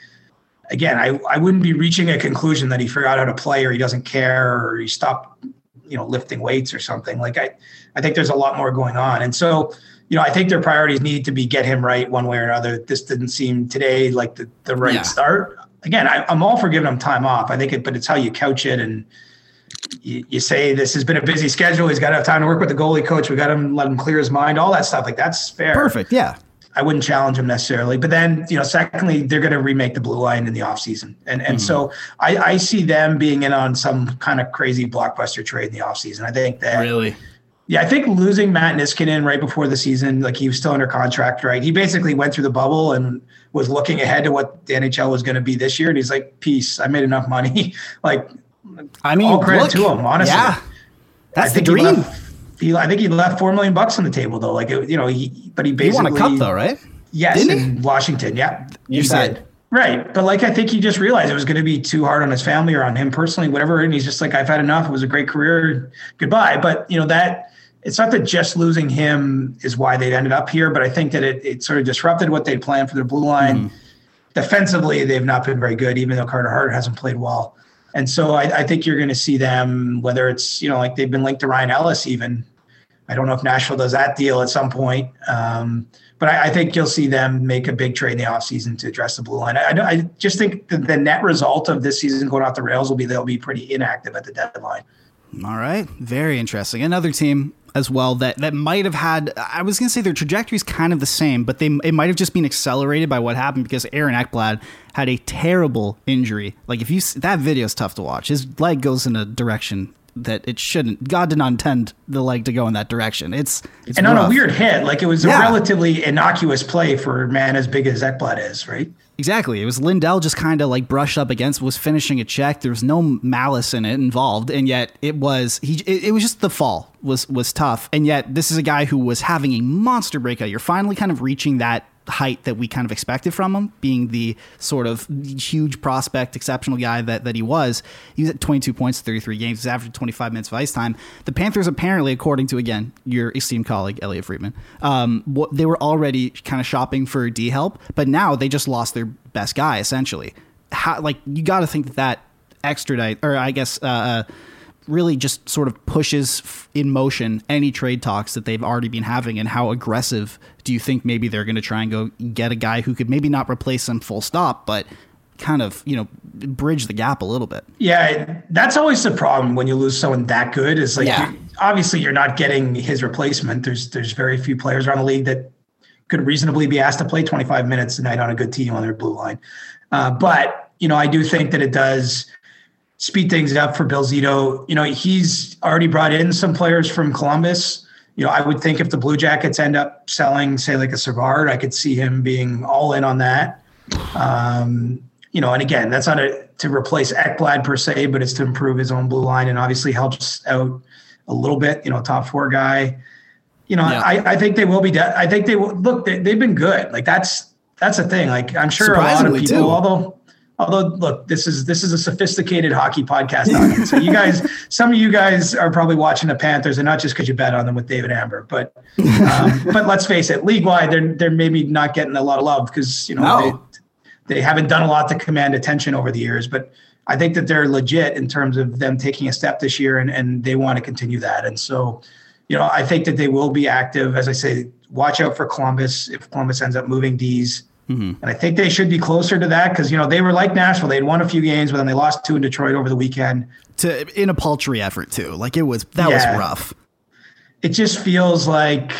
again, I, I wouldn't be reaching a conclusion that he figured out how to play or he doesn't care or he stopped, you know, lifting weights or something. Like I, I think there's a lot more going on. And so, you know, I think their priorities need to be get him right one way or another. This didn't seem today like the, the right Yeah. start. Again, I, I'm all for giving him time off. I think it, but it's how you couch it and you, you say this has been a busy schedule. He's got to have time to work with the goalie coach. We got him, let him clear his mind, all that stuff. Like that's fair. Perfect. Yeah. I wouldn't challenge him necessarily. But then, you know, secondly, they're going to remake the blue line in the offseason. And and so mm-hmm. I, I see them being in on some kind of crazy blockbuster trade in the offseason. I think that Really. Yeah, I think losing Matt Niskanen right before the season, like he was still under contract, right? He basically went through the bubble and was looking ahead to what the NHL was going to be this year. And he's like, peace, I made enough money. like I mean, all credit look, to him, honestly. Yeah. That's the think he dream. left, he, I think he left four million bucks on the table though. Like, it, you know, he, but he He basically won a cup though, right? Yes, Didn't he? in Washington. Yeah, You said. did. right. But like, I think he just realized it was going to be too hard on his family or on him personally, whatever. And he's just like, I've had enough. It was a great career. Goodbye. But you know that it's not that just losing him is why they ended up here, but I think that it, it sort of disrupted what they planned for their blue line. Mm-hmm. Defensively, they've not been very good, even though Carter Hart hasn't played well. And so I, I think you're going to see them, whether it's, you know, like they've been linked to Ryan Ellis even. I don't know if Nashville does that deal at some point. Um, but I, I think you'll see them make a big trade in the offseason to address the blue line. I, I, don't- I just think the, the net result of this season going off the rails will be they'll be pretty inactive at the deadline. All right, very interesting. Another team as well that that might have had. I was going to say their trajectory is kind of the same, but they it might have just been accelerated by what happened because Aaron Ekblad had a terrible injury. Like if you that video is tough to watch. His leg goes in a direction that it shouldn't. God did not intend the leg to go in that direction. It's it's And on a weird hit, like it was a Yeah. relatively innocuous play for a man as big as Ekblad is, right? Exactly. It was Lindell just kind of like brushed up against, was finishing a check. There was no malice in it involved, and yet it was he. It, it was just the fall was was tough, and yet this is a guy who was having a monster breakout. You're finally kind of reaching that height that we kind of expected from him, being the sort of huge prospect, exceptional guy that, that he was. He was at 22 points, 33 games. He's averaging 25 minutes of ice time. The Panthers, apparently, according to again your esteemed colleague Elliotte Friedman, um, what they were already kind of shopping for D help, but now they just lost their best guy essentially. How like you got to think that that extradite, or I guess. Uh, uh, really just sort of pushes in motion any trade talks that they've already been having and how aggressive do you think maybe they're going to try and go get a guy who could maybe not replace him full stop but kind of you know bridge the gap a little bit Yeah, that's always the problem when you lose someone that good. Is like Yeah. you- obviously you're not getting his replacement. There's there's very few players around the league that could reasonably be asked to play 25 minutes a night on a good team on their blue line. Uh, but you know, I do think that it does speed things up for Bill Zito. You know, he's already brought in some players from Columbus. You know, I would think if the Blue Jackets end up selling, say, like a Savard, I could see him being all in on that. Um, you know, and again, that's not a, to replace Ekblad per se, but it's to improve his own blue line and obviously helps out a little bit. You know, top four guy. You know, Yeah. I, I think they will be. De- I think they will look. They, they've been good. Like that's that's a thing. Like I'm sure a lot of people, too. although although look, this is this is a sophisticated hockey podcast audience. So you guys, some of you guys are probably watching the Panthers, and not just because you bet on them with David Amber, but um, but let's face it, league wide, they're they're maybe not getting a lot of love because you know No. they, they haven't done a lot to command attention over the years, but. I think that they're legit in terms of them taking a step this year, and, and they want to continue that. And so, you know, I think that they will be active. As I say, watch out for Columbus if Columbus ends up moving D's. And I think they should be closer to that because, you know, they were like Nashville. They'd won a few games, but then they lost two in Detroit over the weekend. to in a paltry effort too like it was that was rough It just feels like,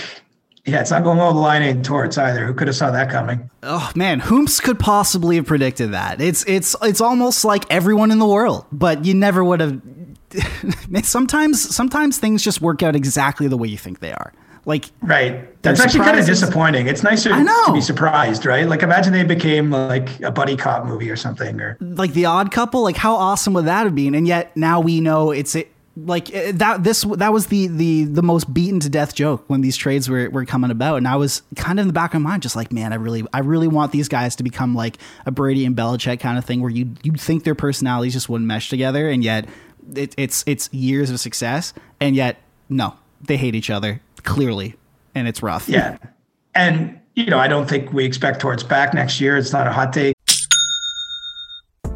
yeah, it's not going well with the Laine and Torts either. Who could have saw that coming? oh man whomst could possibly have predicted that it's it's it's almost like everyone in the world but you never would have sometimes sometimes things just work out exactly the way you think they are like Right. That's actually kind of disappointing. It's nicer to be surprised, right? Like imagine they became like a buddy cop movie or something or like the odd couple? Like how awesome would that have been? And yet now we know it's it like eh, that this that was the the the most beaten to death joke when these trades were, were coming about. And i was kind of in the back of my mind just like man i really i really want these guys to become like a brady and belichick kind of thing where you you'd think their personalities just wouldn't mesh together. And yet it, it's it's years of success. And yet no they hate each other clearly and it's rough Yeah. And, you know, I don't think we expect Torts back next year. It's not a hot take.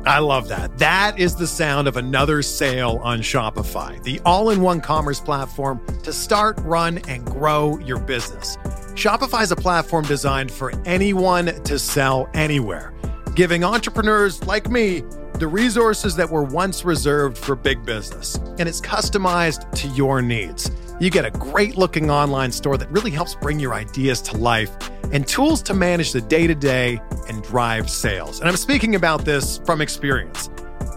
I love that. That is the sound of another sale on Shopify, the all in one commerce platform to start, run, and grow your business. Shopify is a platform designed for anyone to sell anywhere, giving entrepreneurs like me the resources that were once reserved for big business. And it's customized to your needs. You get a great looking online store that really helps bring your ideas to life and tools to manage the day to day and drive sales. And I'm speaking about this from experience.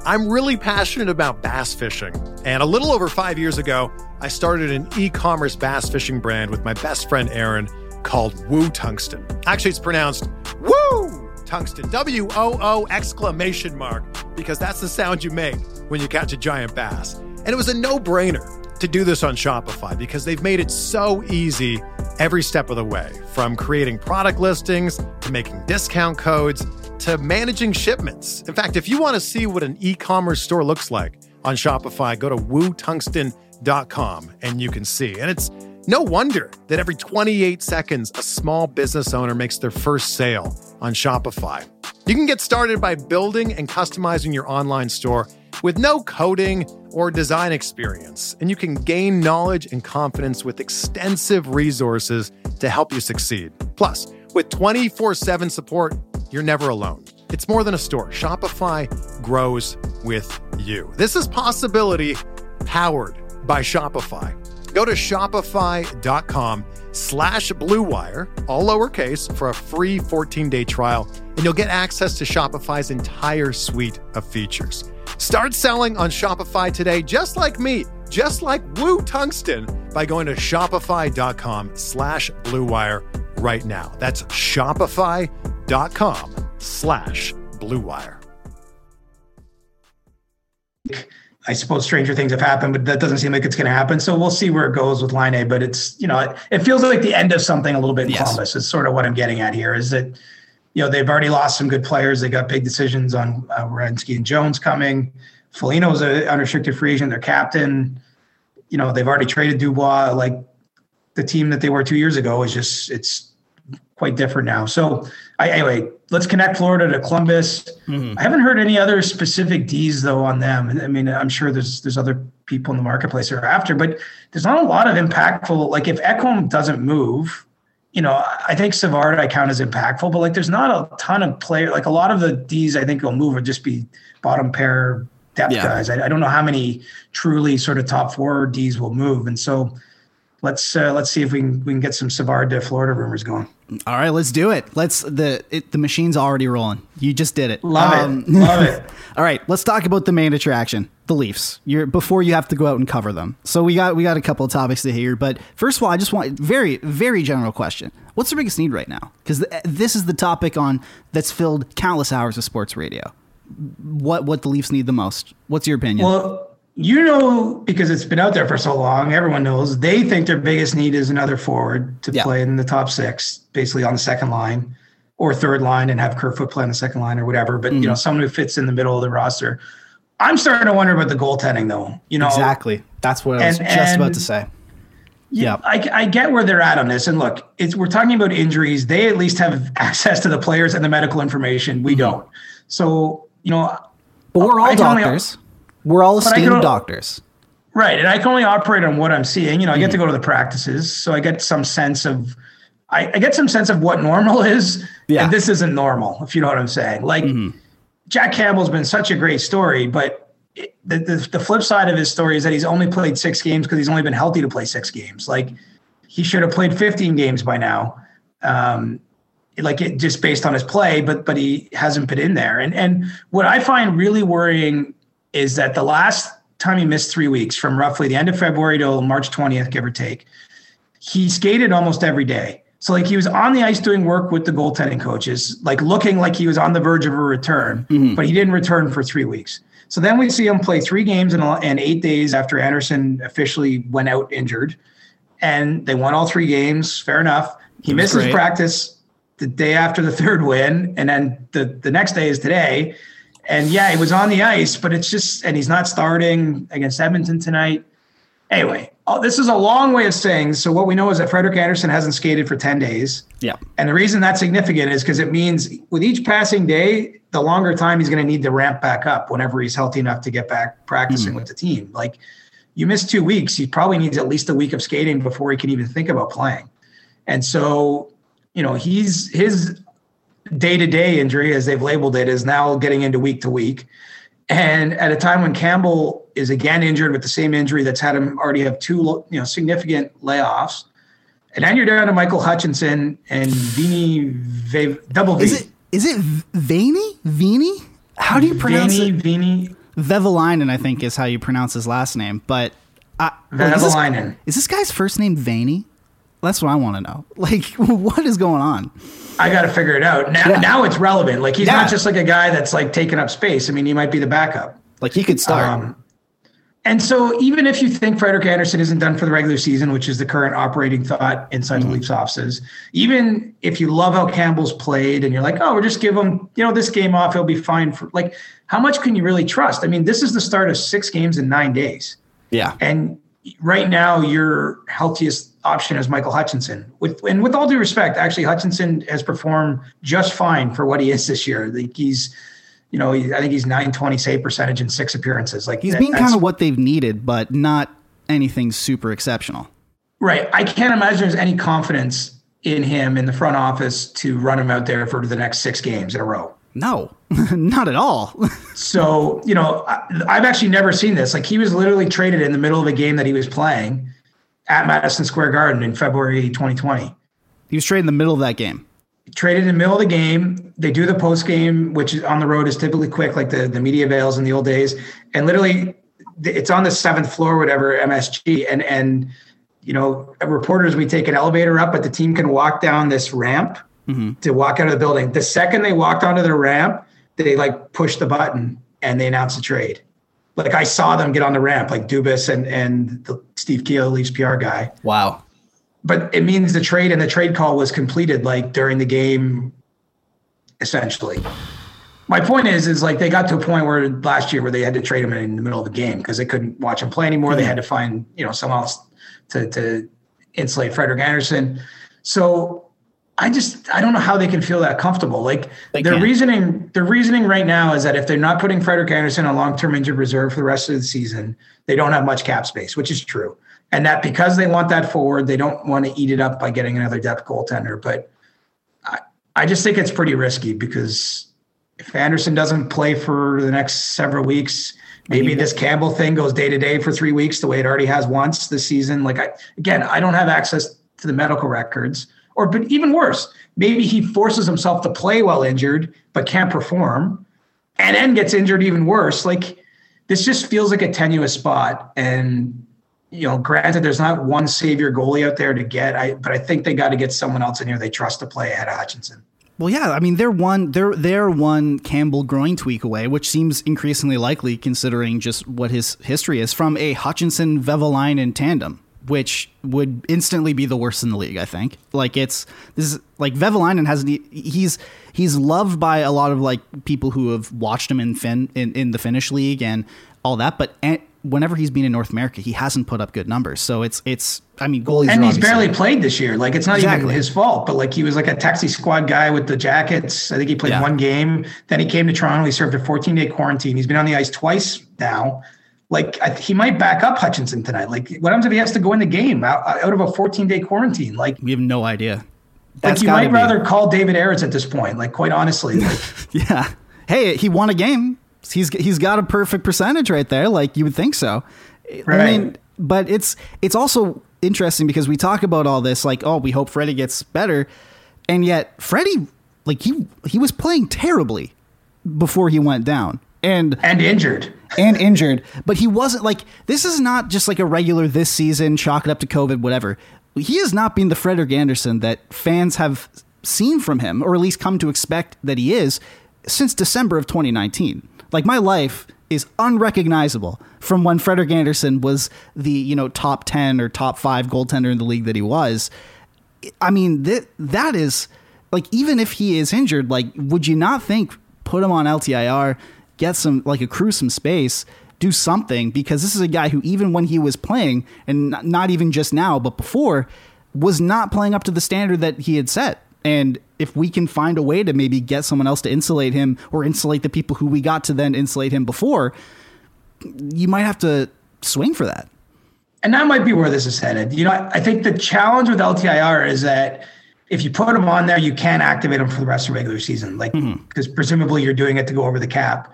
I'm really passionate about bass fishing. And a little over five years ago, I started an e commerce bass fishing brand with my best friend Aaron called Woo Tungsten. Actually, it's pronounced Woo Tungsten, W O O exclamation mark, because that's the sound you make when you catch a giant bass. And it was a no brainer to do this on Shopify because they've made it so easy every step of the way from creating product listings to making discount codes to managing shipments. In fact, if you want to see what an e commerce store looks like on Shopify, go to wootungsten.com and you can see. And it's no wonder that every 28 seconds, a small business owner makes their first sale on Shopify. You can get started by building and customizing your online store with no coding or design experience, and you can gain knowledge and confidence with extensive resources to help you succeed. Plus, with 24 7 support, you're never alone. It's more than a store. Shopify grows with you. This is possibility powered by Shopify. Go to shopify.com slash bluewire, all lowercase, for a free 14-day trial, and you'll get access to Shopify's entire suite of features. Start selling on Shopify today, just like me, just like Woo Tungsten, by going to shopify.com slash bluewire right now. That's shopify.com slash bluewire. I suppose stranger things have happened, but that doesn't seem like it's going to happen. So we'll see where it goes with Laine. But it's, you know, it, it feels like the end of something a little bit in Yes. Columbus is sort of what I'm getting at here is that, you know, they've already lost some good players. They got big decisions on uh, Werenski and Jones coming. Foligno's an unrestricted free agent, their captain. You know, they've already traded Dubois. Like the team that they were two years ago is just, it's quite different now. So I, anyway, let's connect Florida to Columbus. I haven't heard any other specific D's though on them. I mean, I'm sure there's there's other people in the marketplace that are after, but there's not a lot of impactful. Like if Ekholm doesn't move, you know, I think Savard I count as impactful, but like there's not a ton of player. Like a lot of the D's I think will move would just be bottom pair depth Yeah. guys. I, I don't know how many truly sort of top four D's will move, and so. Let's uh, let's see if we can we can get some Savard to Florida rumors going. All right let's do it let's the it, the machine's already rolling you just did it Love Um, it, love it. All right, let's talk about the main attraction, the Leafs. You're before you have to go out and cover them. So we got we got a couple of topics to hear, but first of all, I just want very very general question. What's the biggest need right now? Because this is the topic on that's filled countless hours of sports radio. What what the Leafs need the most? What's your opinion? Well, you know, because it's been out there for so long, everyone knows they think their biggest need is another forward to Yeah. play in the top six, basically on the second line or third line and have Kerfoot play on the second line or whatever. But, Mm-hmm. you know, someone who fits in the middle of the roster. I'm starting to wonder about the goaltending, though. You know, exactly. That's what I was And- just about to say. yeah, I, I get where they're at on this. And look, it's we're talking about injuries. They at least have access to the players and the medical information. Mm-hmm. We don't. So, you know, But we're all I doctors. We're all esteemed only- doctors. Right. And I can only operate on what I'm seeing. You know, I Mm-hmm. get to go to the practices, so I get some sense of I, I get some sense of what normal is. Yeah. And this isn't normal, if you know what I'm saying. Like Jack Campbell's been such a great story, but it, the, the the flip side of his story is that he's only played six games because he's only been healthy to play six games. Like he should have played 15 games by now. Um, like it just based on his play, but but he hasn't been in there. And and what I find really worrying is that the last time he missed three weeks, from roughly the end of February to March 20th, give or take, he skated almost every day. So like he was on the ice doing work with the goaltending coaches, like looking like he was on the verge of a return, mm-hmm. but he didn't return for three weeks. So then we see him play three games in, in eight days after Andersen officially went out injured, and they won all three games. Fair enough. He misses great. practice the day after the third win, and then the the next day is today. And yeah, he was on the ice, but it's just, and he's not starting against Edmonton tonight. Anyway, oh, this is a long way of saying. So what we know is that Frederik Andersen hasn't skated for ten days. Yeah. And the reason that's significant is because it means with each passing day, the longer time he's going to need to ramp back up whenever he's healthy enough to get back practicing hmm. with the team. Like you miss two weeks, he probably needs at least a week of skating before he can even think about playing. And so, you know, he's his day to day injury, as they've labeled it, is now getting into week to week. And at a time when Campbell is again injured with the same injury that's had him already have two, you know, significant layoffs. And then you're down to Michael Hutchinson and Vini v- double V. Is it is it Vaney? Vini? How do you pronounce Vini, it? Vini Vehviläinen, I think, is how you pronounce his last name. But uh, wait, is, this, is this guy's first name Vaney? That's what I want to know. Like, what is going on? I got to figure it out. Now, Yeah. now it's relevant. Like he's Yeah. not just like a guy that's like taking up space. I mean, he might be the backup. Like, he could start. Um, and so, even if you think Frederik Andersen isn't done for the regular season, which is the current operating thought inside Mm-hmm. the Leafs offices, even if you love how Campbell's played and you're like, oh, we'll just give him, you know, this game off, he'll be fine for like, how much can you really trust? I mean, this is the start of six games in nine days. yeah. And right now, your healthiest option is Michael Hutchinson. With and with all due respect, actually, Hutchinson has performed just fine for what he is this year. Like he's, you know, he, I think he's nine twenty save percentage in six appearances. Like He's that- being kind of what they've needed, but not anything super exceptional. right. I can't imagine there's any confidence in him in the front office to run him out there for the next six games in a row. No, not at all. So, you know, I, I've actually never seen this. Like he was literally traded in the middle of a game that he was playing at Madison Square Garden in February 2020. he was traded in the middle of that game. traded in the middle of the game. They do the post game, which on the road is typically quick, like the, the media avails in the old days. And literally, it's on the seventh floor, whatever MSG. And and you know, reporters we take an elevator up, but the team can walk down this ramp mm-hmm. to walk out of the building. The second they walked onto the ramp, they like push the button and they announce the trade. Like I saw them get on the ramp, like Dubas and and the Steve Keel, Leafs PR guy. Wow. but it means the trade and the trade call was completed like during the game essentially. My point is is like they got to a point where last year where they had to trade him in the middle of the game because they couldn't watch him play anymore. They hmm. had to find you know someone else to to insulate frederik andersen so i just i don't know how they can feel that comfortable like They their can't. reasoning their reasoning right now is that if they're not putting frederik andersen on long-term injured reserve for the rest of the season they don't have much cap space which is true and that because they want that forward, they don't want to eat it up by getting another depth goaltender. But I, I just think it's pretty risky because if Andersen doesn't play for the next several weeks, maybe this Campbell thing goes day to day for three weeks, the way it already has once this season. Like I, again, I don't have access to the medical records, or but even worse, maybe he forces himself to play while injured but can't perform, and then gets injured even worse. Like this just feels like a tenuous spot and you know, granted, there's not one savior goalie out there to get, I but I think they got to get someone else in here they trust to play ahead of Hutchinson. Well, yeah, I mean they're one they're they're one Campbell groin tweak away, which seems increasingly likely considering just what his history is from a Hutchinson Vehviläinen tandem, which would instantly be the worst in the league. I think. Like it's this is like Vehviläinen hasn't e- he's he's loved by a lot of like people who have watched him in Fin in, in the Finnish league and all that, but whenever he's been in North America, he hasn't put up good numbers. So it's it's I mean goalies And he's barely played this year. Like it's not even his fault, but like he was like a taxi squad guy with the Jackets. I think he played Yeah. one game. Then he came to Toronto. He served a 14 day quarantine. He's been on the ice twice now. Like I, he might back up Hutchinson tonight. Like what happens if he has to go in the game out, out of a 14 day quarantine? Like we have no idea. like That's you might be- rather call David Ayres at this point. Like quite honestly, like Yeah. Hey, he won a game. He's he's got a perfect percentage right there. Like you would think so. Right. I mean, but it's it's also interesting because we talk about all this like, oh, we hope Freddie gets better, and yet Freddie, like he he was playing terribly before he went down, and and injured. and injured, but he wasn't like this is not just like a regular this season, chalk it up to COVID, whatever. He has not been the Frederik Andersen that fans have seen from him, or at least come to expect that he is, since December of 2019. Like my life is unrecognizable from when frederik andersen was the you know top ten or top five goaltender in the league that he was. I mean that that is like even if he is injured, like would you not think put him on LTIR, get some like accrue some space, do something because this is a guy who even when he was playing and not- even just now but before was not playing up to the standard that he had set. And if we can find a way to maybe get someone else to insulate him or insulate the people who we got to then insulate him before, you might have to swing for that. and that might be where this is headed. You know, I, think the challenge with LTIR is that if you put him on there, you can't activate him for the rest of the regular season, like mm-hmm. because presumably you're doing it to go over the cap,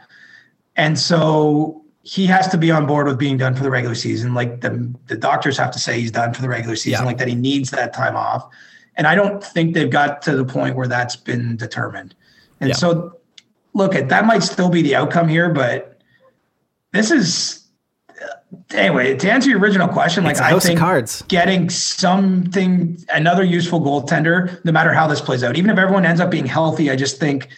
and so he has to be on board with being done for the regular season. Like the the doctors have to say he's done for the regular season, Yeah. like that he needs that time off, and I don't think they've got to the point where that's been determined. And Yeah. so, look, at that might still be the outcome here, but this is anyway, to answer your original question, like I think cards. getting something, another useful goaltender, no matter how this plays out, even if everyone ends up being healthy, I just think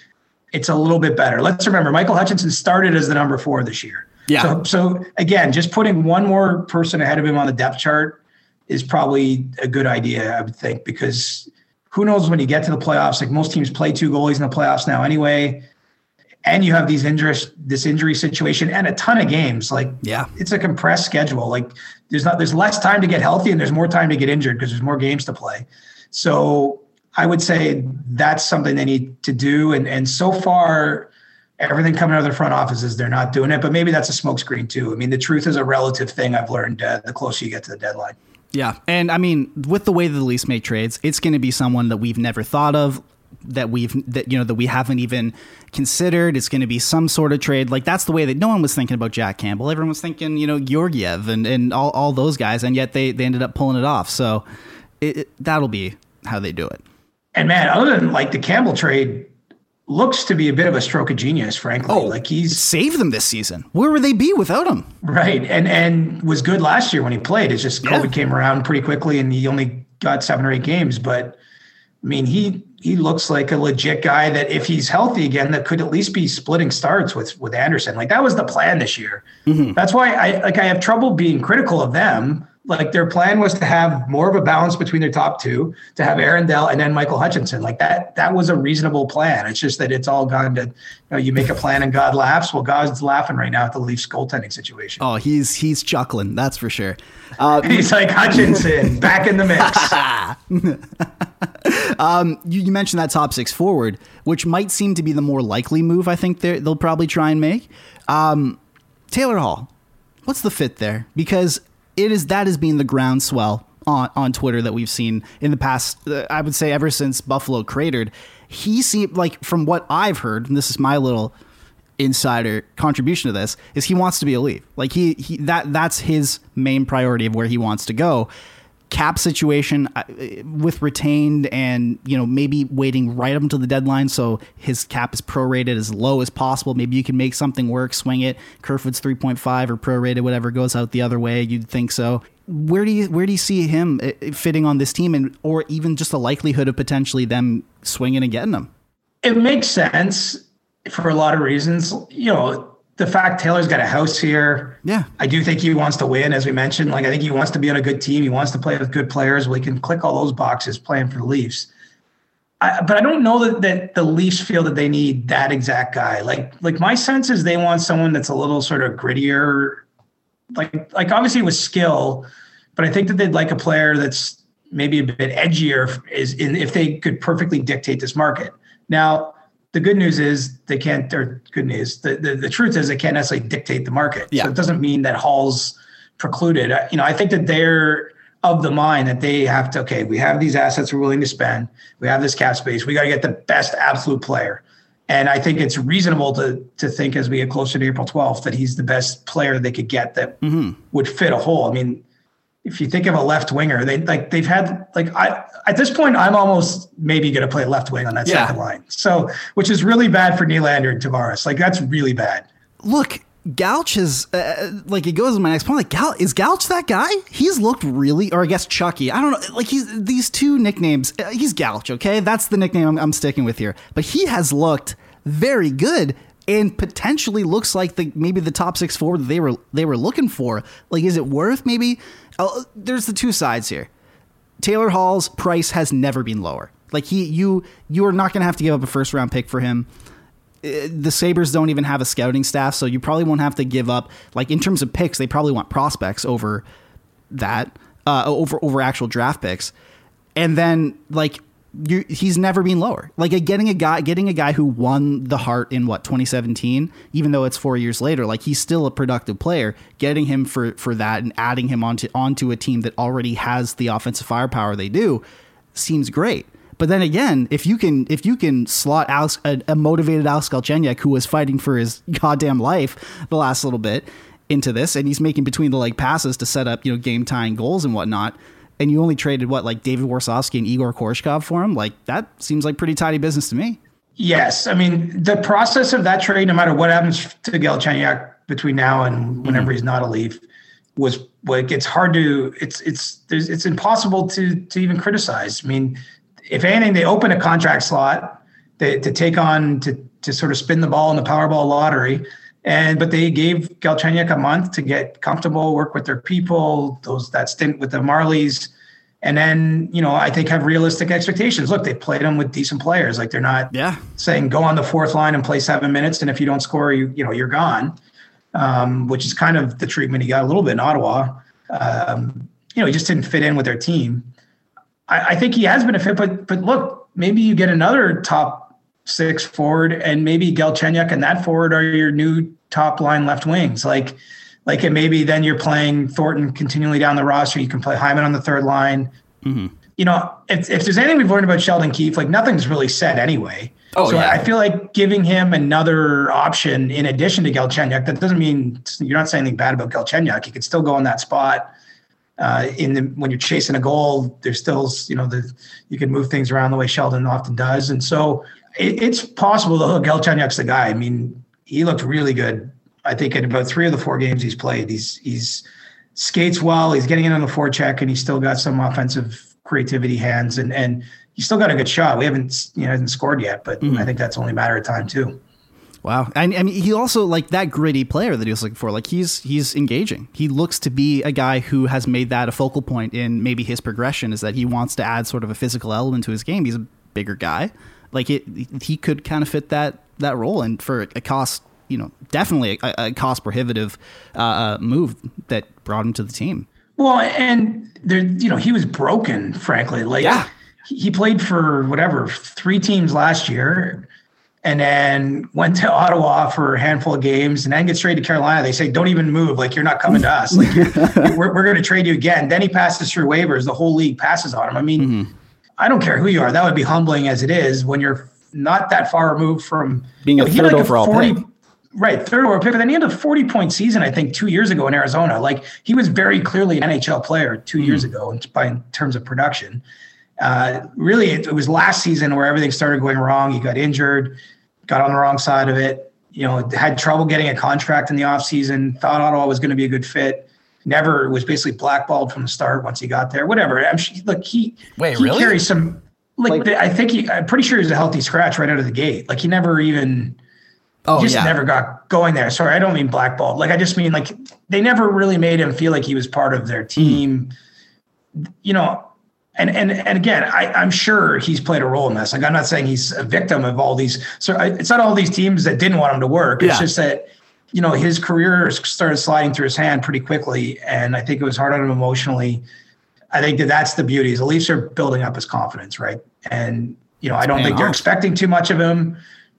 it's a little bit better. Let's remember, Michael Hutchinson started as the number four this year. Yeah. So, so again, just putting one more person ahead of him on the depth chart is probably a good idea, I would think, because who knows when you get to the playoffs? Like most teams play two goalies in the playoffs now anyway. And you have these injuries, this injury situation, and a ton of games. Like, Yeah. it's a compressed schedule. Like, there's not, there's less time to get healthy, and there's more time to get injured because there's more games to play. So, I would say that's something they need to do. And and so far, everything coming out of the front office is they're not doing it. But maybe that's a smokescreen too. I mean, the truth is a relative thing. I've learned uh, the closer you get to the deadline. Yeah, and I mean, with the way the Leafs make trades, it's going to be someone that we've never thought of, that we've that you know that we haven't even considered. It's going to be some sort of trade. Like that's the way that no one was thinking about Jack Campbell. Everyone was thinking, you know, Georgiev and and all, all those guys, and yet they they ended up pulling it off. So it, it- that'll be how they do it. And man, other than like the Campbell trade, looks to be a bit of a stroke of genius. Frankly, Oh, like he's saved them this season. Where would they be without him? Right. And and was good last year when he played. It's just COVID Yeah. came around pretty quickly and he only got seven or eight games. But I mean, he he looks like a legit guy that if he's healthy again, that could at least be splitting starts with with Andersen. Like that was the plan this year. Mm-hmm. That's why I like I have trouble being critical of them. Like their plan was to have more of a balance between their top two, to have Aaron Dell and then Michael Hutchinson. Like that, that was a reasonable plan. It's just that it's all gone to, you know, you make a plan and God laughs. Well, God's laughing right now at the Leafs goaltending situation. Oh, he's he's chuckling. That's for sure. Uh, He's like Hutchinson back in the mix. you, you mentioned that top six forward, which might seem to be the more likely move. I think they'll probably try and make. Um, Taylor Hall, what's the fit there? Because it is that has been the groundswell on on Twitter that we've seen in the past. Uh, I would say ever since Buffalo cratered, he seemed like from what I've heard, and this is my little insider contribution to this is he wants to be a leaf. Like he, he that that's his main priority of where he wants to go. Cap situation uh, with retained and you know maybe waiting right up until the deadline so his cap is prorated as low as possible. Maybe you can make something work, swing it. Kerfoot's three point five or prorated, whatever goes out the other way. You'd think so. Where do you where do you see him uh, fitting on this team, and or even just the likelihood of potentially them swinging and getting him? it makes sense for a lot of reasons. You know, the fact Taylor's got a house here. Yeah. I do think he wants to win, as we mentioned. Like I think he wants to be on a good team. He wants to play with good players. We can click all those boxes playing for the Leafs. I, but I don't know that, that the Leafs feel that they need that exact guy. Like like my sense is they want someone that's a little sort of grittier. Like like obviously with skill, but I think that they'd like a player that's maybe a bit edgier is in if they could perfectly dictate this market. Now, the good news is they can't or good news. The the, the truth is they can't necessarily dictate the market. Yeah. So it doesn't mean that Hall's precluded. I- You know, I think that they're of the mind that they have to, okay, we have these assets we're willing to spend. We have this cap space. We got to get the best absolute player. And I think it's reasonable to to think as we get closer to April 12th that he's the best player they could get that mm-hmm. would fit a hole. I mean, if you think of a left winger, they like they've had like I at this point I'm almost maybe going to play left wing on that Yeah. second line. So which is really bad for Nylander and Tavares. Like that's really bad. look, Gouch is uh, like it goes to my next point. Like Gal is Gouch that guy? He's looked really, or I guess Chucky. I don't know. Like he's these two nicknames. Uh, he's Gouch. Okay, that's the nickname I'm, I'm sticking with here. But he has looked very good and potentially looks like the maybe the top six forward that they were they were looking for. Like, is it worth maybe? Uh, there's the two sides here. Taylor Hall's price has never been lower. Like he, you, you are not going to have to give up a first round pick for him. Uh, The Sabres don't even have a scouting staff, so you probably won't have to give up. Like in terms of picks, they probably want prospects over that, uh, over over actual draft picks. And then like you, he's never been lower. Like getting a guy, getting a guy who won the Hart in what 2017, even though it's four years later, like he's still a productive player. Getting him for for that and adding him onto onto a team that already has the offensive firepower they do seems great. But then again, if you can if you can slot Alex, a, a motivated Alex Galchenyuk who was fighting for his goddamn life the last little bit into this, and he's making between the leg passes to set up you know game tying goals and whatnot, and you only traded what like David Warsofsky and Igor Korshkov for him, like that seems like pretty tidy business to me. Yes, I mean the process of that trade, no matter what happens to Galchenyuk between now and whenever mm-hmm. he's not a Leaf, was like it's hard to it's it's there's it's impossible to to even criticize. I mean, if anything, they open a contract slot to, to take on to to sort of spin the ball in the Powerball lottery, and but they gave Galchenyuk a month to get comfortable, work with their people, those that stint with the Marlies. And then, you know, I think have realistic expectations. Look, they played them with decent players. Like they're not Yeah. saying go on the fourth line and play seven minutes, and if you don't score, you you know you're gone. Um, which is kind of the treatment he got a little bit in Ottawa. Um, you know, he just didn't fit in with their team. I, I think he has been a fit, but but look, maybe you get another top six forward, and maybe Galchenyuk and that forward are your new top line left wings. Like, like and maybe then you're playing Thornton continually down the roster. You can play Hyman on the third line. You know, if, if there's anything we've learned about Sheldon Keefe, like nothing's really said anyway. Oh, so yeah. I feel like giving him another option in addition to Galchenyuk, that doesn't mean you're not saying anything bad about Galchenyuk. He could still go in that spot. Uh, in the when you're chasing a goal, there's still you know the you can move things around the way Sheldon often does, and so it, it's possible that Galchenyuk's the guy. I mean, he looked really good. I think in about three of the four games he's played, he's he's skates well. He's getting in on the forecheck, and he's still got some offensive creativity hands, and and he's still got a good shot. We haven't you know hasn't scored yet, but mm-hmm. I think that's only a matter of time too. Wow. I, I mean, he also like that gritty player that he was looking for. Like he's he's engaging. He looks to be a guy who has made that a focal point in maybe his progression is that he wants to add sort of a physical element to his game. He's a bigger guy. Like it, he could kind of fit that that role, and for a cost, you know, definitely a, a cost prohibitive uh, uh, move that brought him to the team. Well, and there, you know, he was broken, frankly. Like, Yeah. he played for whatever three teams last year, and then went to Ottawa for a handful of games, and then gets straight to Carolina. They say, "Don't even move. Like, you're not coming to us. Like, we're, we're going to trade you again." Then he passes through waivers. The whole league passes on him. I mean, I don't care who you are. That would be humbling as it is when you're not that far removed from Being a you know, third overall pick. Right, third overall pick. But then he had a 40 point season, I think, two years ago in Arizona. Like he was very clearly an NHL player two years ago in, by, in terms of production. Uh, really, it, it was last season where everything started going wrong. He got injured, got on the wrong side of it. You know, had trouble getting a contract in the offseason, thought Ottawa was going to be a good fit. Never was basically blackballed from the start once he got there. Whatever. I'm sure, look, he Wait, he really? carries some. Like, Like- the- I think he, I'm pretty sure he was a healthy scratch right out of the gate. Like he never even Oh yeah, just yeah. never got going there. Sorry, I don't mean blackballed. Like I just mean like they never really made him feel like he was part of their hmm. team. You know, and and and again, I, I'm sure he's played a role in this. Like I'm not saying he's a victim of all these. So I, it's not all these teams that didn't want him to work. It's Yeah. just that you know his career started sliding through his hand pretty quickly, and I think it was hard on him emotionally. I think that that's the beauty. Is the Leafs are building up his confidence, right? And you know, I don't think they're expecting too much of him.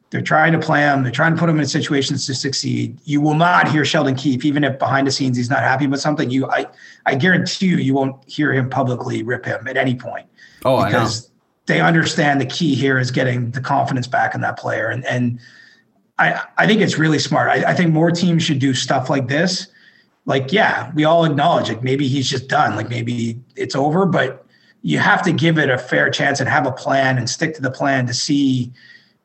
They're trying to play him. They're trying to put him in situations to succeed. You will not hear Sheldon Keefe, even if behind the scenes he's not happy with something. You, I, I guarantee you, you won't hear him publicly rip him at any point oh, I know. because they understand the key here is getting the confidence back in that player. And and I I think it's really smart. I, I think more teams should do stuff like this. Like, yeah, we all acknowledge like maybe he's just done. Like maybe it's over, but you have to give it a fair chance and have a plan and stick to the plan to see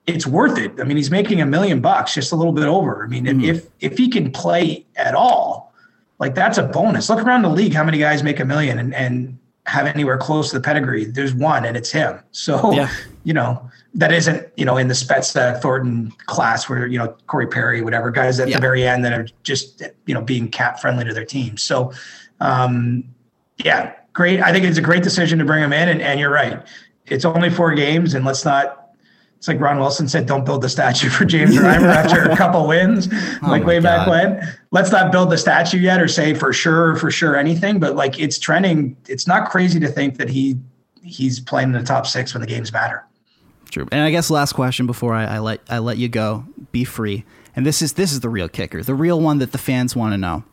it's worth it. I mean, he's making a million bucks, just a little bit over. I mean, if- mm-hmm. if if he can play at all, like that's a bonus. Look around the league, how many guys make a million and, and have anywhere close to the pedigree? There's one, and it's him. So Yeah. You know, that isn't, you know, in the Spezza Thornton class where, you know, Corey Perry, whatever guys at Yeah. the very end that are just, you know, being cap friendly to their team. So, um, yeah, great. I think it's a great decision to bring him in. And, and you're right. It's only four games and let's not, it's like Ron Wilson said, don't build the statue for James Reimer after a couple wins, like my way back when. Let's not build the statue yet or say for sure, for sure anything, but like it's trending. It's not crazy to think that he he's playing in the top six when the games matter. True. And I guess last question before I, I let I let you go, be free. And this is this is the real kicker, the real one that the fans want to know.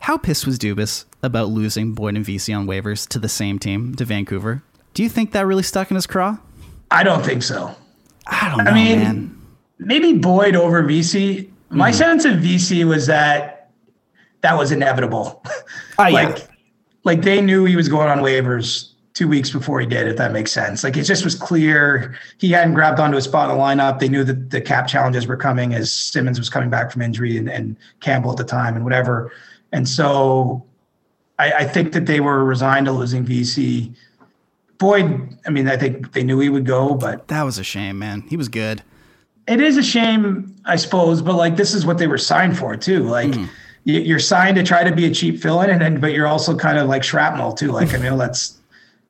How pissed was Dubas about losing Boyd and Vesey on waivers to the same team to Vancouver? Do you think that really stuck in his craw? I don't think so. I don't know, I mean, man. maybe Boyd over Vesey. My Mm-hmm. sense of Vesey was that that was inevitable. Oh, yeah. like, like they knew he was going on waivers two weeks before he did, if that makes sense. Like it just was clear he hadn't grabbed onto a spot in the lineup. They knew that the cap challenges were coming as Simmonds was coming back from injury and, and Campbell at the time and whatever. And so I, I think that they were resigned to losing Vesey. Boyd, I mean, I think they knew he would go, but That was a shame, man. He was good. it is a shame, I suppose, but like this is what they were signed for too. Like hmm. you, you're signed to try to be a cheap fill-in, and then but you're also kind of like shrapnel too. Like I know that's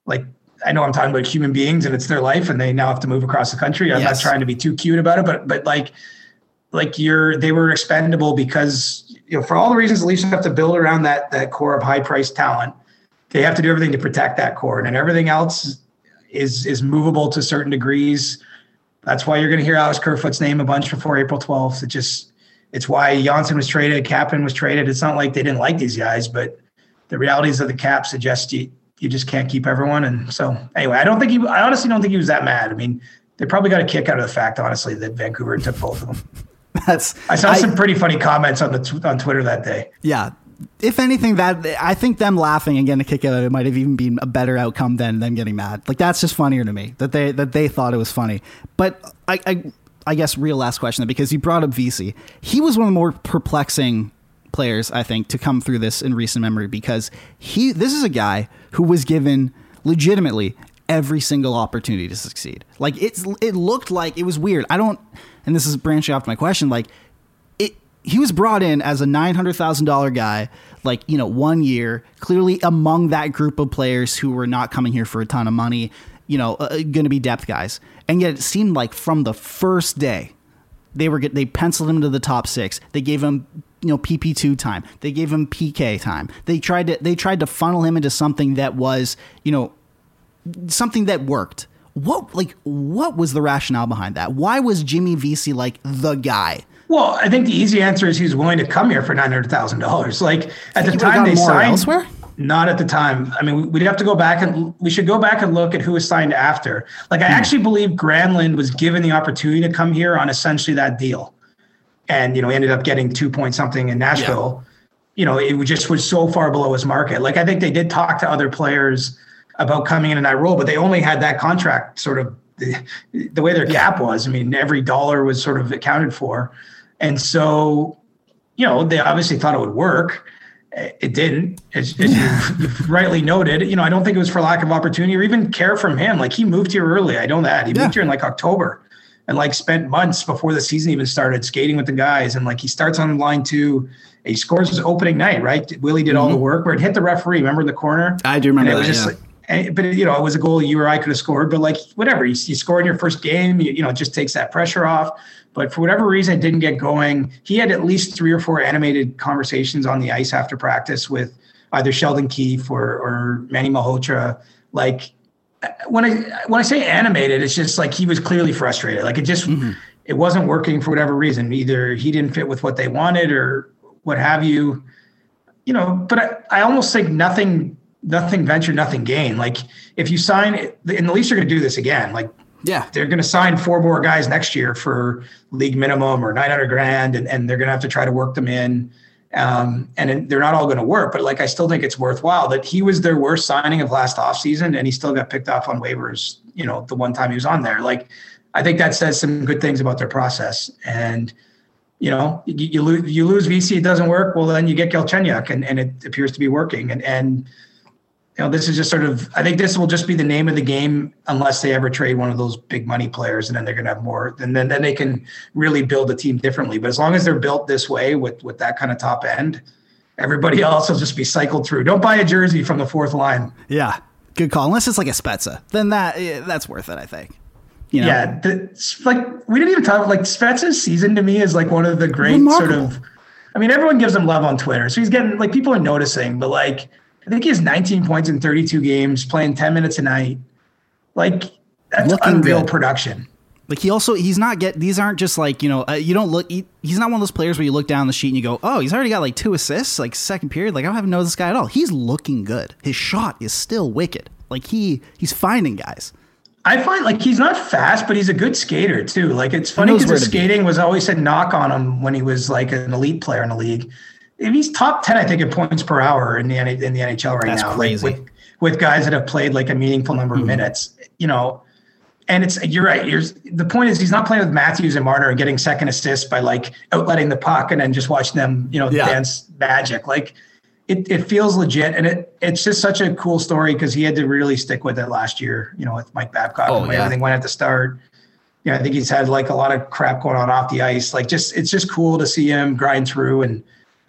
like I know I'm talking about human beings and it's their life, and they now have to move across the country. I'm Yes. not trying to be too cute about it, but but like like you're they were expendable because you know for all the reasons the Leafs have to build around that that core of high-priced talent. They have to do everything to protect that core, and then everything else is is movable to certain degrees. That's why you're going to hear Alex Kerfoot's name a bunch before April 12th. It just, it's why Johnsson was traded, Kapanen was traded. It's not like they didn't like these guys, but the realities of the cap suggest you you just can't keep everyone. And so anyway, I don't think he, I honestly don't think he was that mad. I mean, they probably got a kick out of the fact, honestly, that Vancouver took both of them. That's I saw some pretty funny comments on the on Twitter that day. yeah. If anything, that I think them laughing and getting a kick out of it might have even been a better outcome than them getting mad. Like that's just funnier to me that they that they thought it was funny. But I I, I guess real last question because you brought up Vesey, he was one of the more perplexing players I think to come through this in recent memory because he this is a guy who was given legitimately every single opportunity to succeed. Like it's it looked like it was weird. I don't and this is branching off my question like it he was brought in as a nine hundred thousand dollar guy, like you know, one year, clearly among that group of players who were not coming here for a ton of money, you know, uh, going to be depth guys, and yet it seemed like from the first day, they were they penciled him to the top six. They gave him you know PP two time. They gave him PK time. They tried to they tried to funnel him into something that was you know something that worked. What like what was the rationale behind that? Why was Jimmy Vesey like the guy? Well, I think the easy answer is he's willing to come here for nine hundred thousand dollars. Like at the time they signed elsewhere? Not at the time. I mean, we'd have to go back and we should go back and look at who was signed after. Like, I hmm. actually believe Granlund was given the opportunity to come here on essentially that deal, and you know, ended up getting two point something in Nashville. You know, it just was so far below his market. Like, I think they did talk to other players about coming in in that role, but they only had that contract sort of the, the way their cap was. I mean, every dollar was sort of accounted for, and so you know, they obviously thought it would work. It didn't, as, as you rightly noted. You know, I don't think it was for lack of opportunity or even care from him. Like he moved here early. I know that he Yeah. moved here in like October, and like spent months before the season even started skating with the guys. And like he starts on line two, he scores his opening night. Right, Willie did all the mm-hmm. work where it hit the referee. Remember in the corner? I do remember And it was that, just yeah. like, and, but you know, it was a goal you or I could have scored. But like, whatever, you, you score in your first game, you, you know, it just takes that pressure off. But for whatever reason, it didn't get going. He had at least three or four animated conversations on the ice after practice with either Sheldon Keefe or, or Manny Malhotra. Like when I when I say animated, it's just like he was clearly frustrated. Like it just mm-hmm. it wasn't working for whatever reason. Either he didn't fit with what they wanted or what have you. You know, but I, I almost think nothing nothing venture, nothing gain. Like if you sign and the Leafs are gonna do this again. Like Yeah. they're going to sign four more guys next year for league minimum or 900 grand and, and they're going to have to try to work them in um, and they're not all going to work but like i still think it's worthwhile that he was their worst signing of last offseason and he still got picked off on waivers you know the one time he was on there. Like i think that says some good things about their process. And you know you, you lose you lose Vesey it doesn't work well then you get Galchenyuk and, and it appears to be working. And and you know, this is just sort of, I think this will just be the name of the game unless they ever trade one of those big money players and then they're going to have more, and then, then they can really build the team differently. But as long as they're built this way with, with that kind of top end, everybody else will just be cycled through. Don't buy a jersey from the fourth line. Yeah, good call. Unless it's like a Spezza, then that yeah, that's worth it. I think. You know? Yeah, the, like we didn't even talk like Spezza's season to me is like one of the great Remarkable. sort of. I mean, everyone gives him love on Twitter, so he's getting like people are noticing. But like, I think he has 19 points in 32 games, playing 10 minutes a night. Like that's Looking unreal good. production. Like he also he's not get these aren't just like you know uh, you don't look he, he's not one of those players where you look down the sheet and you go oh he's already got like two assists like second period like I don't even know this guy at all he's looking good his shot is still wicked like he he's finding guys I find like he's not fast, but he's a good skater too. Like it's funny because his to be. skating was always a knock on him when he was like an elite player in the league. He's top ten, I think in points per hour in the in the NHL right That's now, like, crazy. Mm-hmm. with with guys that have played like a meaningful number of minutes, you know. And it's you're right. You're, the point is he's not playing with Matthews and Marner and getting second assists by like outletting the puck and then just watching them, you know, Yeah. dance magic. Like it, it feels legit and it it's just such a cool story because he had to really stick with it last year, you know, with Mike Babcock Oh, and yeah. everything went at the start. Yeah, I think he's had like a lot of crap going on off the ice. Like just it's just cool to see him grind through and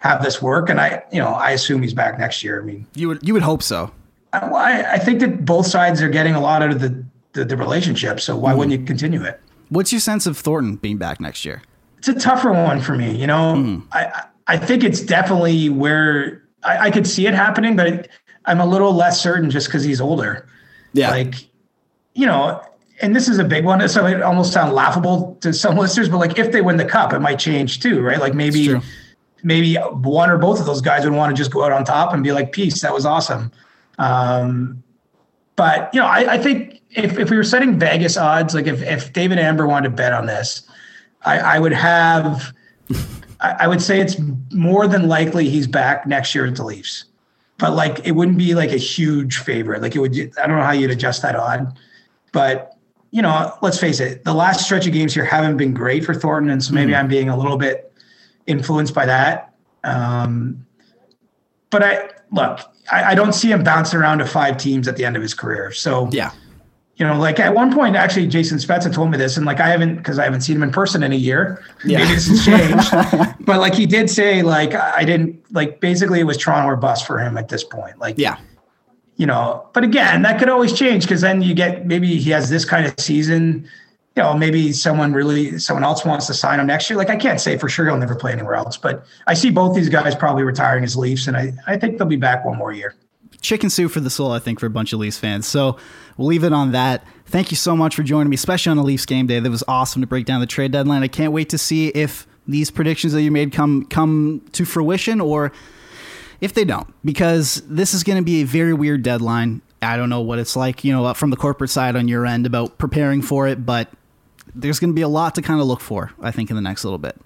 have this work. And I, you know, I assume he's back next year. I mean, you would you would hope so I, I think that both sides are getting a lot out of the the, the relationship. So why wouldn't you continue it? what's your sense of Thornton being back next year it's a tougher one for me. You know, Hmm. I I- think it's definitely where I, I could see it happening, but I'm a little less certain just because he's older. yeah Like, you know, and this is a big one, so it almost sounds laughable to some listeners, but like if they win the cup, it might change too, right? Like maybe. Maybe one or both of those guys would want to just go out on top and be like, peace, that was awesome. Um, but you know, I, I think if, if we were setting Vegas odds, like if, if David Amber wanted to bet on this, I, I would have, I, I would say it's more than likely he's back next year at the Leafs. But like, it wouldn't be like a huge favorite. Like it would, I don't know how you'd adjust that odd, but you know, let's face it, the last stretch of games here haven't been great for Thornton. And so maybe I'm being a little bit influenced by that. Um, but I look, I, I don't see him bouncing around to five teams at the end of his career. So yeah you know, like at one point, actually, Jason Spezza told me this, and like I haven't because I haven't seen him in person in a year. Yeah. Maybe this has changed, but like he did say, like I didn't like basically it was Toronto or bust for him at this point. Like, yeah you know, but again, that could always change because then you get maybe he has this kind of season. You know, maybe someone really someone else wants to sign him next year. Like I can't say for sure he'll never play anywhere else, but I see both these guys probably retiring as Leafs, and I I think they'll be back one more year. chicken soup for the soul, I think, for a bunch of Leafs fans. So we'll leave it on that. Thank you so much for joining me, especially on a Leafs game day. That was awesome to break down the trade deadline. I can't wait to see if these predictions that you made come come to fruition or if they don't, because this is going to be a very weird deadline. I don't know what it's like, you know, from the corporate side on your end about preparing for it, but there's going to be a lot to kind of look for, I think, in the next little bit.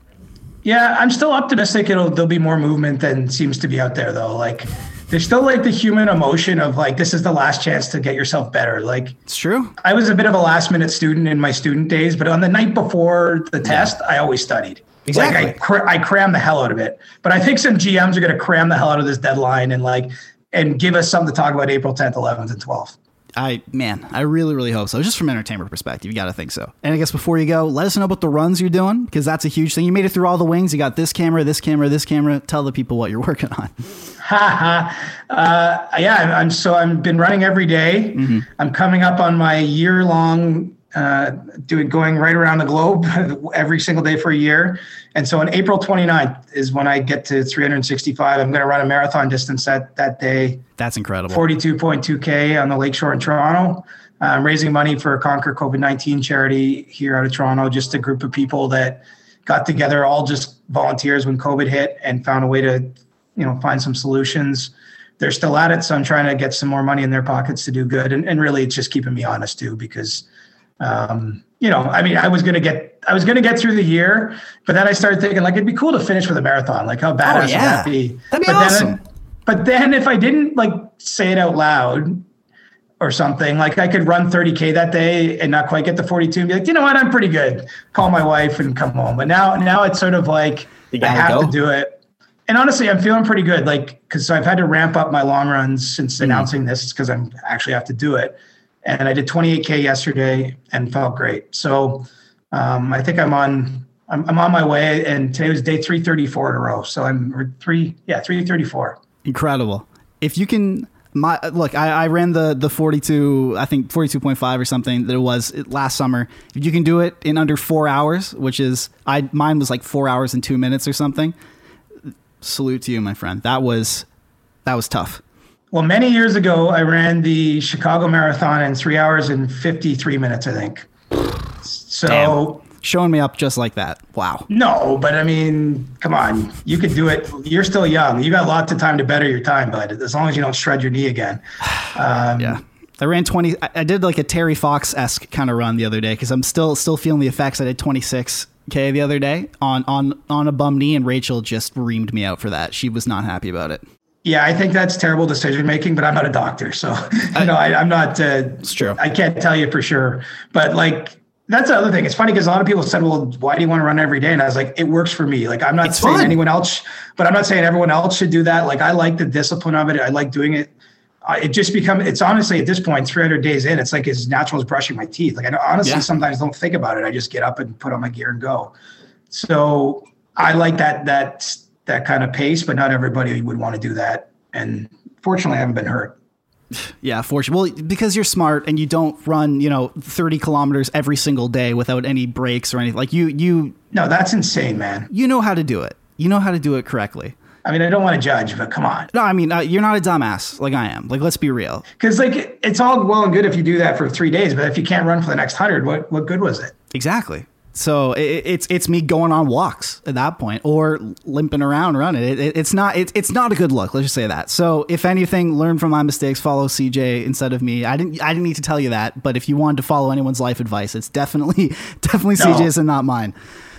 Yeah, I'm still optimistic. It'll there'll be more movement than seems to be out there though. Like there's still like the human emotion of like this is the last chance to get yourself better. Like It's true. I was a bit of a last minute student in my student days, but on the night before the test, I always studied. Exactly. Like I, cr- I crammed the hell out of it. But I think some GMs are going to cram the hell out of this deadline and like and give us something to talk about April 10th, 11th, and 12th. I man, I really, really hope so. Just from entertainment perspective, you got to think so. And I guess before you go, let us know about the runs you're doing because that's a huge thing. You made it through all the wings. You got this camera, this camera, this camera. Tell the people what you're working on. uh, yeah, I'm, I'm so I'm been running every day. I'm coming up on my year long uh, doing going right around the globe every single day for a year. And so on April 29th is when I get to 365. I'm going to run a marathon distance that that day, That's incredible. 42.2k on the lakeshore in Toronto. I'm raising money for a Conquer COVID 19 charity here out of Toronto. Just a group of people that got together, all just volunteers when COVID hit, and found a way to, you know, find some solutions. They're still at it, so I'm trying to get some more money in their pockets to do good. And, and really, it's just keeping me honest too, because, um, you know, I mean, I was gonna get, I was gonna get through the year, but then I started thinking like it'd be cool to finish with a marathon. Like how badass would yeah. that be? That'd be but awesome. Then, but then if I didn't like say it out loud or something, like I could run 30k that day and not quite get the 42 and be like, you know what, I'm pretty good. Call my wife and come home. But now, now it's sort of like I have go. to do it. and honestly, I'm feeling pretty good. Like, because I've had to ramp up my long runs since Mm-hmm. announcing this, because I'm actually have to do it. And I did 28k yesterday and felt great. So um, I think I'm on. I'm, I'm on my way, and today was day 334 in a row. So I'm three, yeah, 334. Incredible. If you can, my look, I, I ran the the 42, I think 42.5 or something that it was last summer. If you can do it in under four hours, which is I mine was like four hours and two minutes or something. Salute to you, my friend. That was that was tough. Well, many years ago, I ran the Chicago Marathon in three hours and 53 minutes, I think. So. Damn. Showing me up just like that. Wow. No, but I mean, come on. You could do it. You're still young. You got lots of time to better your time, bud. As long as you don't shred your knee again. Um, Yeah. I ran 20 I- did like a Terry Fox esque kind of run the other day cuz I'm still still feeling the effects. I did 26k the other day on on on a bum knee and Rachel just reamed me out for that. She was not happy about it. Yeah, I think that's terrible decision making, but I'm not a doctor, so you know I, I'm not. Uh, It's true. I can't tell you for sure, but like that's the other thing. It's funny because a lot of people said, "Well, why do you want to run every day?" And I was like, "It works for me. Like I'm not It's saying fun. anyone else, but I'm not saying everyone else should do that. Like I like the discipline of it. I like doing it. Uh, it just become. It's honestly at this point, 300 days in, it's like as natural as brushing my teeth. Like I honestly Yeah. sometimes don't think about it. I just get up and put on my gear and go. So I like that that that kind of pace, but not everybody would want to do that. And fortunately, I haven't been hurt. Yeah, fortunately. Well, because you're smart and you don't run, you know, 30 kilometers every single day without any breaks or anything. Like you you No, that's insane, man. you know how to do it. You know how to do it correctly. I mean, I don't want to judge, but come on. No, I mean, uh, you're not a dumbass like I am. Like let's be real. Because like it's all well and good if you do that for three days, but if you can't run for the next hundred, what what good was it? Exactly. So it, it's it's me going on walks at that point, or limping around running. It, it, it's not it's it's not a good look. Let's just say that. So if anything, learn from my mistakes. Follow CJ instead of me. I didn't I didn't need to tell you that. But if you wanted to follow anyone's life advice, it's definitely definitely No. CJ's and not mine.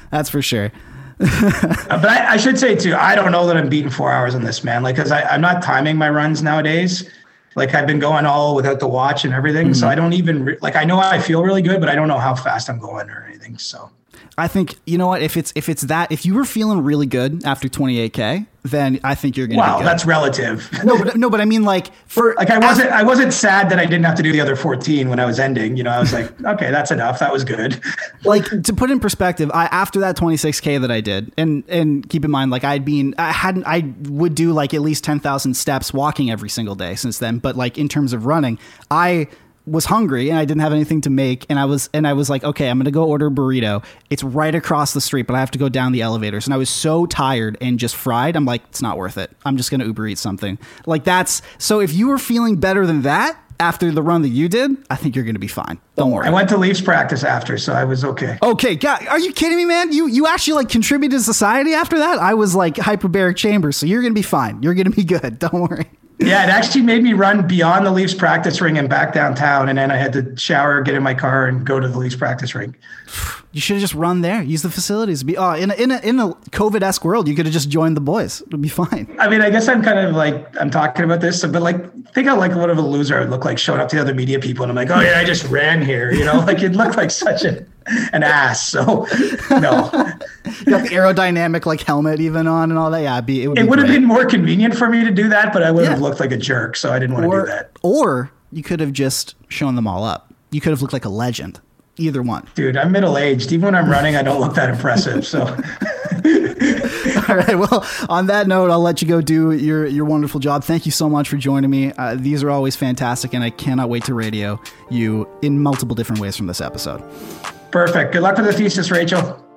That's for sure. Uh, but I, I should say too, I don't know that I'm beating four hours on this, man. Like, because I'm not timing my runs nowadays. Like I've been going all without the watch and everything, so mm-hmm. I don't even re- like. I know I feel really good, but I don't know how fast I'm going or anything. So I think you know what if it's if it's that if you were feeling really good after 28k, then I think you're gonna. wow, that's relative. no, but no, but I mean like for like I wasn't I wasn't sad that I didn't have to do the other 14 when I was ending. You know, I was like, okay, that's enough. That was good. like to put in perspective i after that 26k that i did and and keep in mind like i'd been i hadn't i would do like at least 10,000 steps walking every single day since then but like in terms of running i was hungry and I didn't have anything to make and I was and I was like okay I'm going to go order a burrito it's right across the street but I have to go down the elevators and I was so tired and just fried I'm like it's not worth it I'm just going to Uber eat something like that's so if you were feeling better than that after the run that you did I think you're going to be fine don't worry I went to Leafs practice after, so I was okay. Okay, God, are you kidding me, man? You you actually like contributed to society after that? I was like hyperbaric chamber, so you're gonna be fine. You're gonna be good. Don't worry. Yeah, it actually made me run beyond the Leafs practice ring and back downtown, and then I had to shower, get in my car, and go to the Leafs practice ring. You should have just run there. Use the facilities. Be oh, in a, in a, in a COVID esque world, you could have just joined the boys. It'd be fine. I mean, I guess I'm kind of like I'm talking about this, but like think how like what of a loser I would look like showing up to the other media people, and I'm like, oh yeah, I just ran here, you know, like it looked like such a, an ass. So no, You got the aerodynamic like helmet even on and all that. Yeah, be, it would. it would have been more convenient for me to do that, but I would have looked like a jerk, so I didn't want to do that. or you could have just shown them all up. You could have looked like a legend. Either one. Dude, I'm middle aged. Even when I'm running, I don't look that impressive. So All right. Well, on that note, I'll let you go do your your wonderful job. Thank you so much for joining me. Uh, these are always fantastic, and I cannot wait to radio you in multiple different ways from this episode. Perfect. Good luck with the thesis, Rachel.